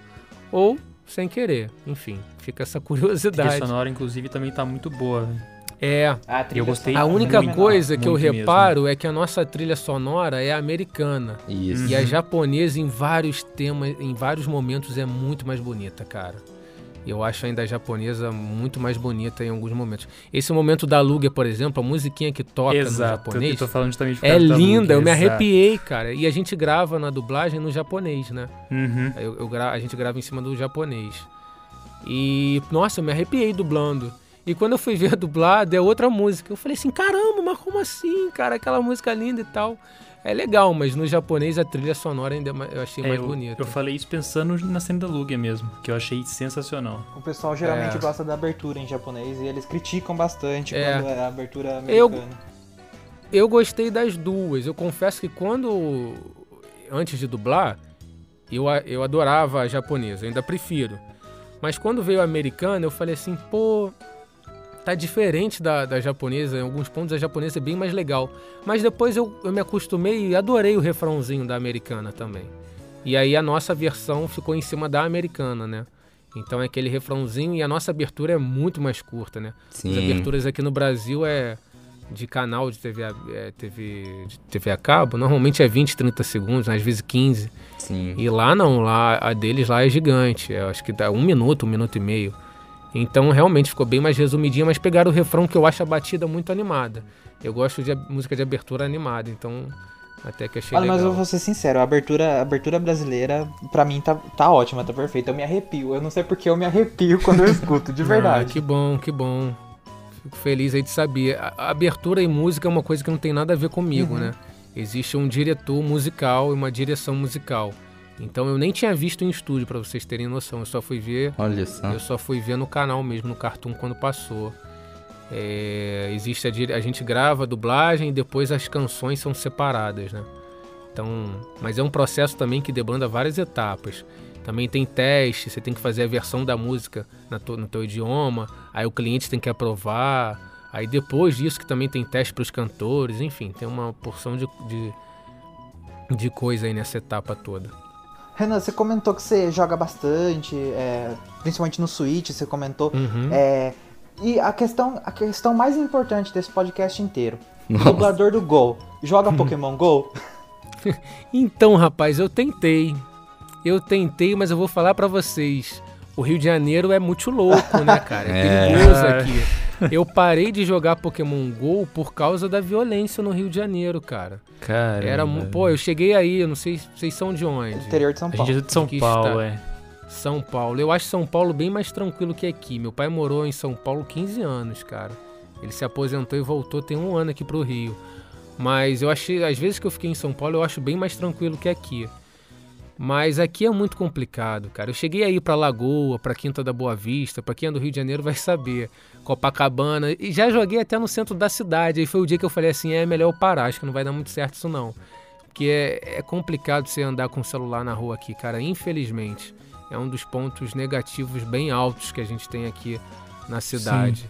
ou sem querer. Enfim, fica essa (laughs) A trilha curiosidade. sonora, inclusive, também tá muito boa. né? É, A trilha Eu gostei a sonora única muito, coisa que eu mesmo. reparo é que a nossa trilha sonora é americana. Isso. E a japonesa, em vários temas, em vários momentos, é muito mais bonita, cara. Eu acho ainda a japonesa muito mais bonita em alguns momentos. Esse momento da Lugia, por exemplo, a musiquinha que toca no Exato. Eu japonês, tô falando justamente é linda, eu me exato. arrepiei, cara. E a gente grava na dublagem no japonês, né? Uhum. Eu, eu gra- a gente grava em cima do japonês. E, nossa, eu me arrepiei dublando. E quando eu fui ver dublado, é outra música. Eu falei assim, caramba, mas como assim, cara? Aquela música linda e tal. É legal, mas no japonês a trilha sonora ainda é eu achei É, mais eu, bonita. eu falei isso pensando na cena da Lugia mesmo, que eu achei sensacional. O pessoal geralmente É. gosta da abertura em japonês e eles criticam bastante É. quando é a abertura Eu- americana. Eu gostei das duas. Eu confesso que quando. Antes de dublar, eu, eu adorava a japonesa, eu ainda prefiro. Mas quando veio a americana, eu falei assim, pô. Tá diferente da, da japonesa, em alguns pontos a japonesa é bem mais legal. Mas depois eu, eu me acostumei e adorei o refrãozinho da americana também. E aí a nossa versão ficou em cima da americana, né? Então é aquele refrãozinho e a nossa abertura é muito mais curta, né? As Sim. aberturas aqui no Brasil é de canal de TV, a- é, TV, de TV a cabo, normalmente é 20, 30 segundos, às vezes 15. Sim. E lá não, lá a deles lá é gigante, eu acho que dá um minuto, um minuto e meio. Então realmente ficou bem mais resumidinha, mas pegaram o refrão que eu acho a batida muito animada. Eu gosto de música de abertura animada, então até que achei Olha, mas legal. eu vou ser sincero, a abertura, a abertura brasileira, pra mim, tá, tá ótima, tá perfeita. Eu me arrepio. Eu não sei porque eu me arrepio (laughs) quando eu escuto, de Ah, verdade. que bom, que bom. Fico feliz aí de saber. A, a abertura e música é uma coisa que não tem nada a ver comigo, Uhum. né? Existe um diretor musical e uma direção musical. Então eu nem tinha visto em estúdio, pra vocês terem noção. Eu só fui ver, Olha só. eu só fui ver no canal mesmo, no Cartoon, quando passou. É, existe a, a gente grava a dublagem e depois as canções são separadas, né? Então, mas é um processo também que demanda várias etapas. Também tem teste, você tem que fazer a versão da música na no teu idioma, aí o cliente tem que aprovar, aí depois disso que também tem teste para os cantores, enfim, tem uma porção de, de, de coisa aí nessa etapa toda. Renan, você comentou que você joga bastante, é, principalmente no Switch, você comentou. Uhum. É, e a questão, a questão mais importante desse podcast inteiro. O Nossa. dublador do Gol. Joga (laughs) Pokémon Go? Então, rapaz, eu tentei. Eu tentei, mas eu vou falar pra vocês. O Rio de Janeiro é muito louco, né, cara? É, (laughs) É. perigoso aqui. Eu parei de jogar Pokémon GO por causa da violência no Rio de Janeiro, cara. Cara. Era, pô, eu cheguei aí, eu não sei se vocês são de onde. Interior de São A Paulo. gente é de São Que Paulo, está- é. São Paulo. Eu acho São Paulo bem mais tranquilo que aqui. Meu pai morou em São Paulo 15 anos, cara. Ele se aposentou e voltou tem um ano aqui pro Rio. Mas eu achei, às vezes que eu fiquei em São Paulo, eu acho bem mais tranquilo que aqui. Mas aqui é muito complicado, cara. Eu cheguei aí pra Lagoa, pra Quinta da Boa Vista, pra quem é do Rio de Janeiro vai saber. Copacabana, e já joguei até no centro da cidade. Aí foi o dia que eu falei assim: é melhor eu parar, acho que não vai dar muito certo isso não. Porque é, é complicado você andar com o celular na rua aqui, cara, infelizmente. É um dos pontos negativos bem altos que a gente tem aqui na cidade.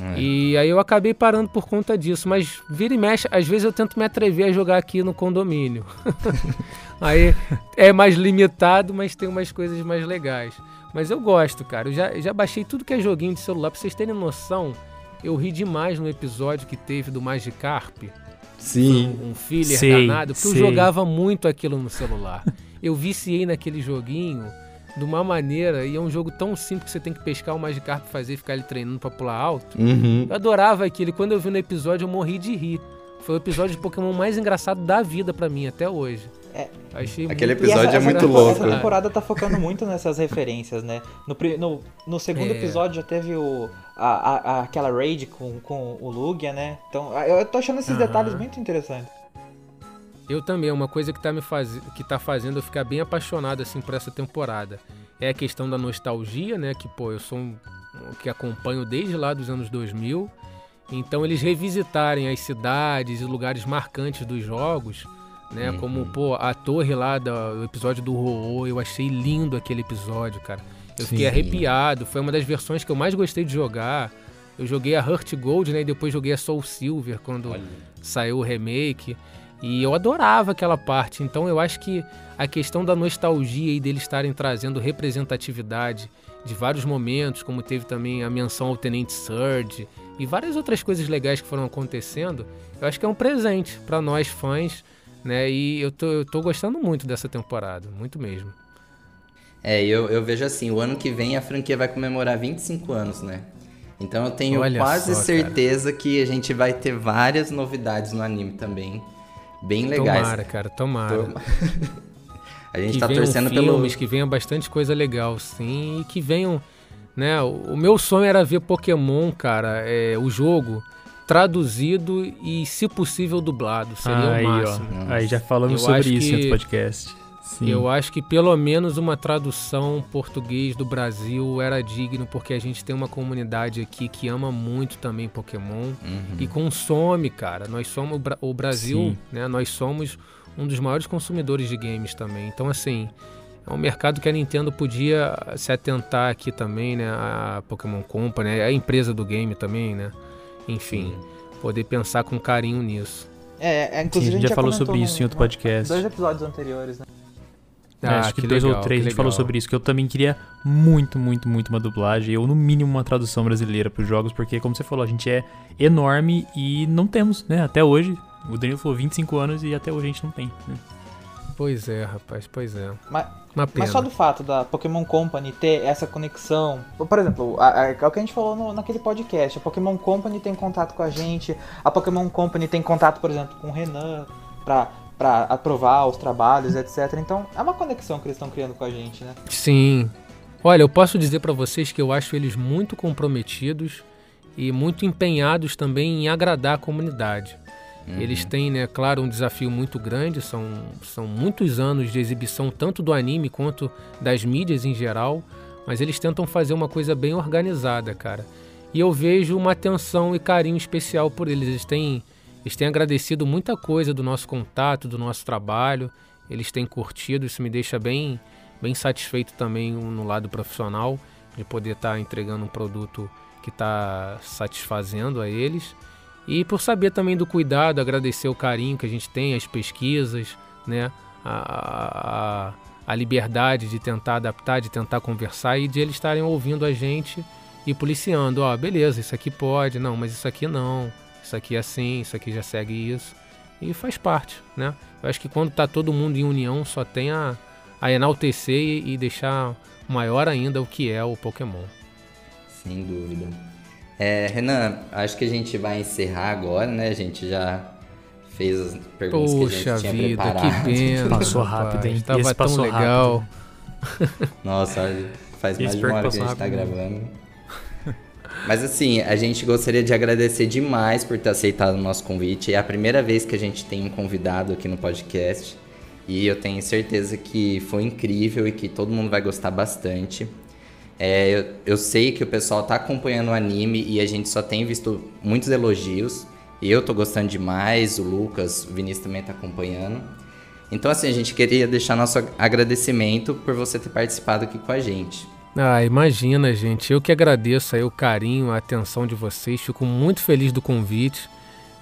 É. E aí eu acabei parando por conta disso, mas vira e mexe, às vezes eu tento me atrever a jogar aqui no condomínio. (laughs) aí é mais limitado, mas tem umas coisas mais legais. Mas eu gosto, cara. Eu já, eu já baixei tudo que é joguinho de celular. Pra vocês terem noção, eu ri demais no episódio que teve do Magikarp Sim. um filler Sei, danado, porque eu sei. jogava muito aquilo no celular. (laughs) Eu viciei naquele joguinho de uma maneira, e é um jogo tão simples que você tem que pescar o Magikarp pra fazer e ficar ele treinando pra pular alto. Uhum. Eu adorava aquilo, e quando eu vi no episódio eu morri de rir. Foi o episódio de Pokémon mais engraçado da vida pra mim até hoje. É. Achei Aquele episódio essa, é muito essa, louco. Essa temporada tá focando muito nessas referências, né? No, no, no segundo É. episódio já teve o, a, a- aquela raid com, com o Lugia, né? Então eu tô achando esses Aham. detalhes muito interessantes. Eu também, é uma coisa que tá me faz... que tá fazendo eu ficar bem apaixonado assim por essa temporada. É a questão da nostalgia, né? Que, pô, eu sou um um que acompanho desde lá dos anos 2000. Então eles revisitarem as cidades e lugares marcantes dos jogos, né? Uhum. Como, pô, a torre lá do episódio do Ho-Oh, eu achei lindo aquele episódio, cara. Eu fiquei Sim. arrepiado, foi uma das versões que eu mais gostei de jogar. Eu joguei a Heart Gold, né? E depois joguei a Soul Silver quando Olha. saiu o remake. E eu adorava aquela parte. Então eu acho que a questão da nostalgia e deles estarem trazendo representatividade de vários momentos, como teve também a menção ao Tenente Surge e várias outras coisas legais que foram acontecendo, eu acho que é um presente para nós fãs, né? E eu tô, eu tô gostando muito dessa temporada, muito mesmo. É, eu, eu vejo assim, o ano que vem a franquia vai comemorar 25 anos, né? Então eu tenho Olha quase só, certeza que a gente vai ter várias novidades no anime também. Bem legais. Tomara, cara, tomara. Toma- (laughs) a gente que tá torcendo filmes, pelo. que venha bastante coisa legal, sim, e que venham, né? O o meu sonho era ver Pokémon, cara, é, o jogo traduzido e, se possível, dublado. Seria aí, o máximo. ó. Aí já falamos Eu sobre isso que- podcast. Sim. Eu acho que pelo menos uma tradução português do Brasil era digno, porque a gente tem uma comunidade aqui que ama muito também Pokémon Uhum. e consome, cara. Nós somos o Brasil, Sim. né? Nós somos um dos maiores consumidores de games também. Então, assim, é um mercado que a Nintendo podia se atentar aqui também, né? A Pokémon Company, a empresa do game também, né? Enfim, poder pensar com carinho nisso. É, é, Sim, inclusive a gente já falou sobre isso em outro podcast. Dois episódios anteriores, né? É, Ah, acho que, que dois ou legal, três a gente falou legal. sobre isso, que eu também queria muito, muito, muito uma dublagem, ou no mínimo uma tradução brasileira para os jogos, porque, como você falou, a gente é enorme e não temos, né? Até hoje. O Danilo falou 25 anos e até hoje a gente não tem. né? Pois é, rapaz, pois é. Mas, mas só do fato da Pokémon Company ter essa conexão. Por exemplo, a- a- é o que a gente falou no- naquele podcast. A Pokémon Company tem contato com a gente. A Pokémon Company tem contato, por exemplo, com o Renan pra, pra aprovar os trabalhos, etc. Então é uma conexão que eles estão criando com a gente, né? Sim. Olha, eu posso dizer pra vocês que eu acho eles muito comprometidos e muito empenhados também em agradar a comunidade. Eles têm, né, claro, um desafio muito grande, são, são muitos anos de exibição tanto do anime quanto das mídias em geral, mas eles tentam fazer uma coisa bem organizada, cara. E eu vejo uma atenção e carinho especial por eles. Eles têm, eles têm agradecido muita coisa do nosso contato, do nosso trabalho. Eles têm curtido, isso me deixa bem, bem satisfeito também no lado profissional de poder estar entregando um produto que está satisfazendo a eles e por saber também do cuidado, agradecer o carinho que a gente tem, as pesquisas, né, a, a, a liberdade de tentar adaptar, de tentar conversar e de eles estarem ouvindo a gente e policiando, ó, beleza, isso aqui pode, não, mas isso aqui não, isso aqui é assim, isso aqui já segue isso e faz parte, né? Eu acho que quando tá todo mundo em união só tem a, a enaltecer e, e deixar maior ainda o que é o Pokémon. Sem dúvida. É, Renan, acho que a gente vai encerrar agora, né? A gente já fez as perguntas que a Poxa gente tinha vida, preparado. que pena. (laughs) Passou rápido, hein? Tava Esse tão legal. (laughs) Nossa, olha, faz mais de uma hora que a gente tá rápido gravando. Mas assim, a gente gostaria de agradecer demais por ter aceitado o nosso convite. É a primeira vez que a gente tem um convidado aqui no podcast. E eu tenho certeza que foi incrível e que todo mundo vai gostar bastante. É, eu, eu sei que o pessoal tá acompanhando o anime e a gente só tem visto muitos elogios. E eu tô gostando demais, o Lucas, o Vinícius também tá acompanhando. Então, assim, a gente queria deixar nosso agradecimento por você ter participado aqui com a gente. Ah, imagina, gente. Eu que agradeço aí o carinho, a atenção de vocês. Fico muito feliz do convite.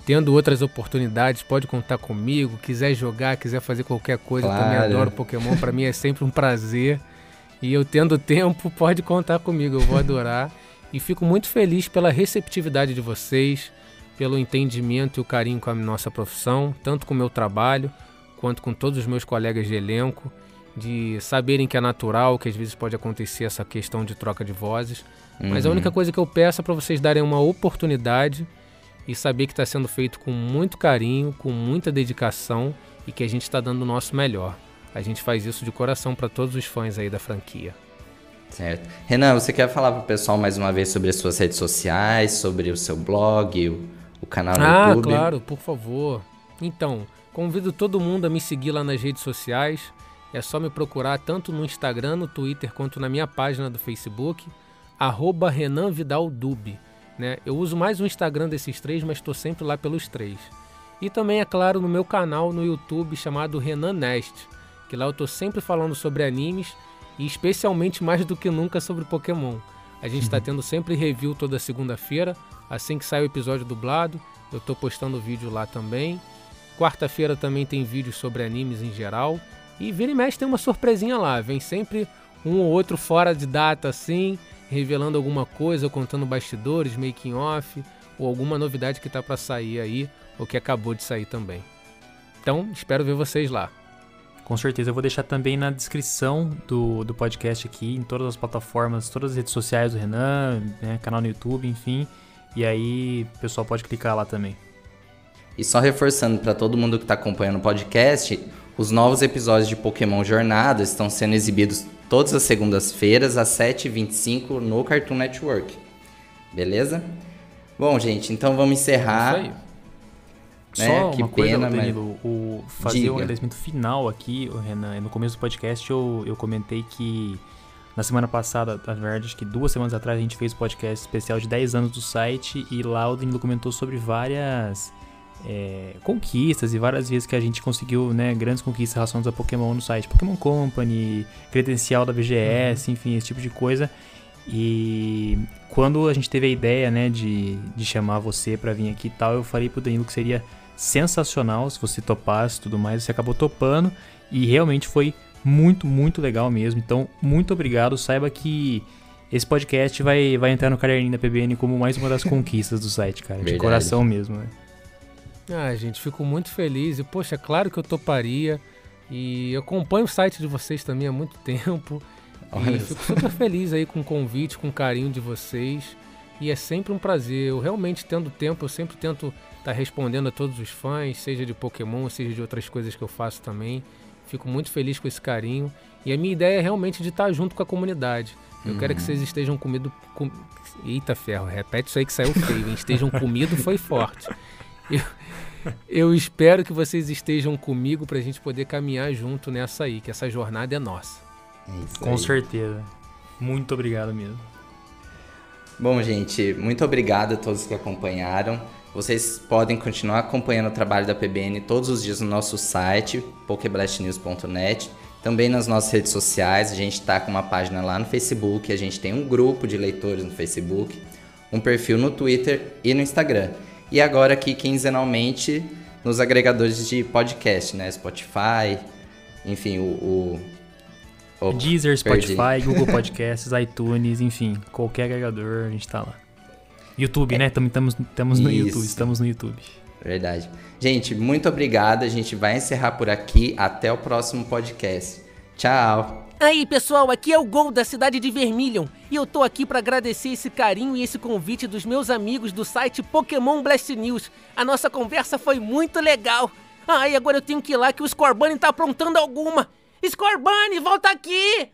Tendo outras oportunidades, pode contar comigo. Quiser jogar, quiser fazer qualquer coisa, eu também Claro. adoro Pokémon. Pra mim é sempre um prazer. (laughs) E eu tendo tempo, (laughs) pode contar comigo. Eu vou adorar. E fico muito feliz pela receptividade de vocês, pelo entendimento e o carinho com a nossa profissão, tanto com o meu trabalho, quanto com todos os meus colegas de elenco. de saberem que é natural, que às vezes pode acontecer essa questão de troca de vozes. Mas a Uhum. única coisa que eu peço é para vocês darem uma oportunidade e saber que está sendo feito com muito carinho, com muita dedicação e que a gente está dando o nosso melhor. A gente faz isso de coração para todos os fãs aí da franquia. Certo. Renan, você quer falar pro pessoal mais uma vez sobre as suas redes sociais, sobre o seu blog, o, o canal no Ah, YouTube? claro, por favor. Então, convido todo mundo a me seguir lá nas redes sociais. É só me procurar tanto no Instagram, no Twitter, quanto na minha página do Facebook, arroba Renan Vidal Dub. Né? Eu uso mais o Instagram desses três, mas estou sempre lá pelos três. E também, é claro, no meu canal no YouTube chamado Renan Nest, que lá eu estou sempre falando sobre animes e especialmente mais do que nunca sobre Pokémon. A gente está tendo sempre review toda segunda-feira, assim que sai o episódio dublado, eu estou postando vídeo lá também. Quarta-feira também tem vídeos sobre animes em geral. E vira e mexe tem uma surpresinha lá, vem sempre um ou outro fora de data assim, revelando alguma coisa, contando bastidores, making off, ou alguma novidade que tá para sair aí, ou que acabou de sair também. Então, espero ver vocês lá. Com certeza, eu vou deixar também na descrição do, do podcast aqui, em todas as plataformas, todas as redes sociais do Renan, né, canal no YouTube, enfim. E aí o pessoal pode clicar lá também. E só reforçando para todo mundo que está acompanhando o podcast, os novos episódios de Pokémon Jornada estão sendo exibidos todas as segundas-feiras às 7h25 no Cartoon Network. Beleza? Bom, gente, então vamos encerrar. Isso aí. Né, Só que uma coisa, pena, mas- Danilo, o fazer Diga. um agradecimento final aqui, o Renan. No começo do podcast eu, eu comentei que na semana passada, na verdade, acho que duas semanas atrás, a gente fez o podcast especial de 10 anos do site e lá o Danilo comentou sobre várias é, conquistas e várias vezes que a gente conseguiu né, grandes conquistas relacionadas a Pokémon no site. Pokémon Company, credencial da BGS, enfim, esse tipo de coisa. E quando a gente teve a ideia, né, de, de chamar você pra vir aqui e tal, eu falei pro Danilo que seria sensacional se você topasse e tudo mais. Você acabou topando e realmente foi muito, muito legal mesmo. Então, muito obrigado. Saiba que esse podcast vai, vai entrar no caderninho da PBN como mais uma das (laughs) conquistas do site, cara. De Verdade. coração mesmo, né? Ah, gente, fico muito feliz. E, poxa, claro que eu toparia. E eu acompanho o site de vocês também há muito (laughs) tempo. Olha e fico super feliz aí com o convite, com o carinho de vocês. E é sempre um prazer. Eu realmente, tendo tempo, eu sempre tento estar respondendo a todos os fãs, seja de Pokémon, seja de outras coisas que eu faço também. Fico muito feliz com esse carinho. E a minha ideia é realmente de estar junto com a comunidade. Eu quero que vocês estejam comido. Com... Eita ferro, repete isso aí que saiu feio, hein? Estejam comido foi forte. Eu, eu espero que vocês estejam comigo pra gente poder caminhar junto nessa aí, que essa jornada é nossa. É isso Com aí. certeza. Muito obrigado mesmo. Bom, gente, muito obrigado a todos que acompanharam. Vocês podem continuar acompanhando o trabalho da PBN todos os dias no nosso site, pokeblastnews.net, também nas nossas redes sociais. A gente está com uma página lá no Facebook, a gente tem um grupo de leitores no Facebook, um perfil no Twitter e no Instagram. E agora aqui quinzenalmente nos agregadores de podcast, né? Spotify, enfim, o. o... Opa, Deezer, perdi. Spotify, Google Podcasts, (laughs) iTunes, enfim, qualquer agregador a gente tá lá. YouTube, né? Estamos no Isso. YouTube, estamos no YouTube. Verdade. Gente, muito obrigado. A gente vai encerrar por aqui. Até o próximo podcast. Tchau. Aí, pessoal, aqui é o Gol da cidade de Vermilion e eu tô aqui pra agradecer esse carinho e esse convite dos meus amigos do site Pokémon Blast News. A nossa conversa foi muito legal. Ah, e agora eu tenho que ir lá que o Scorbunny tá aprontando alguma. Scorbunny, volta aqui!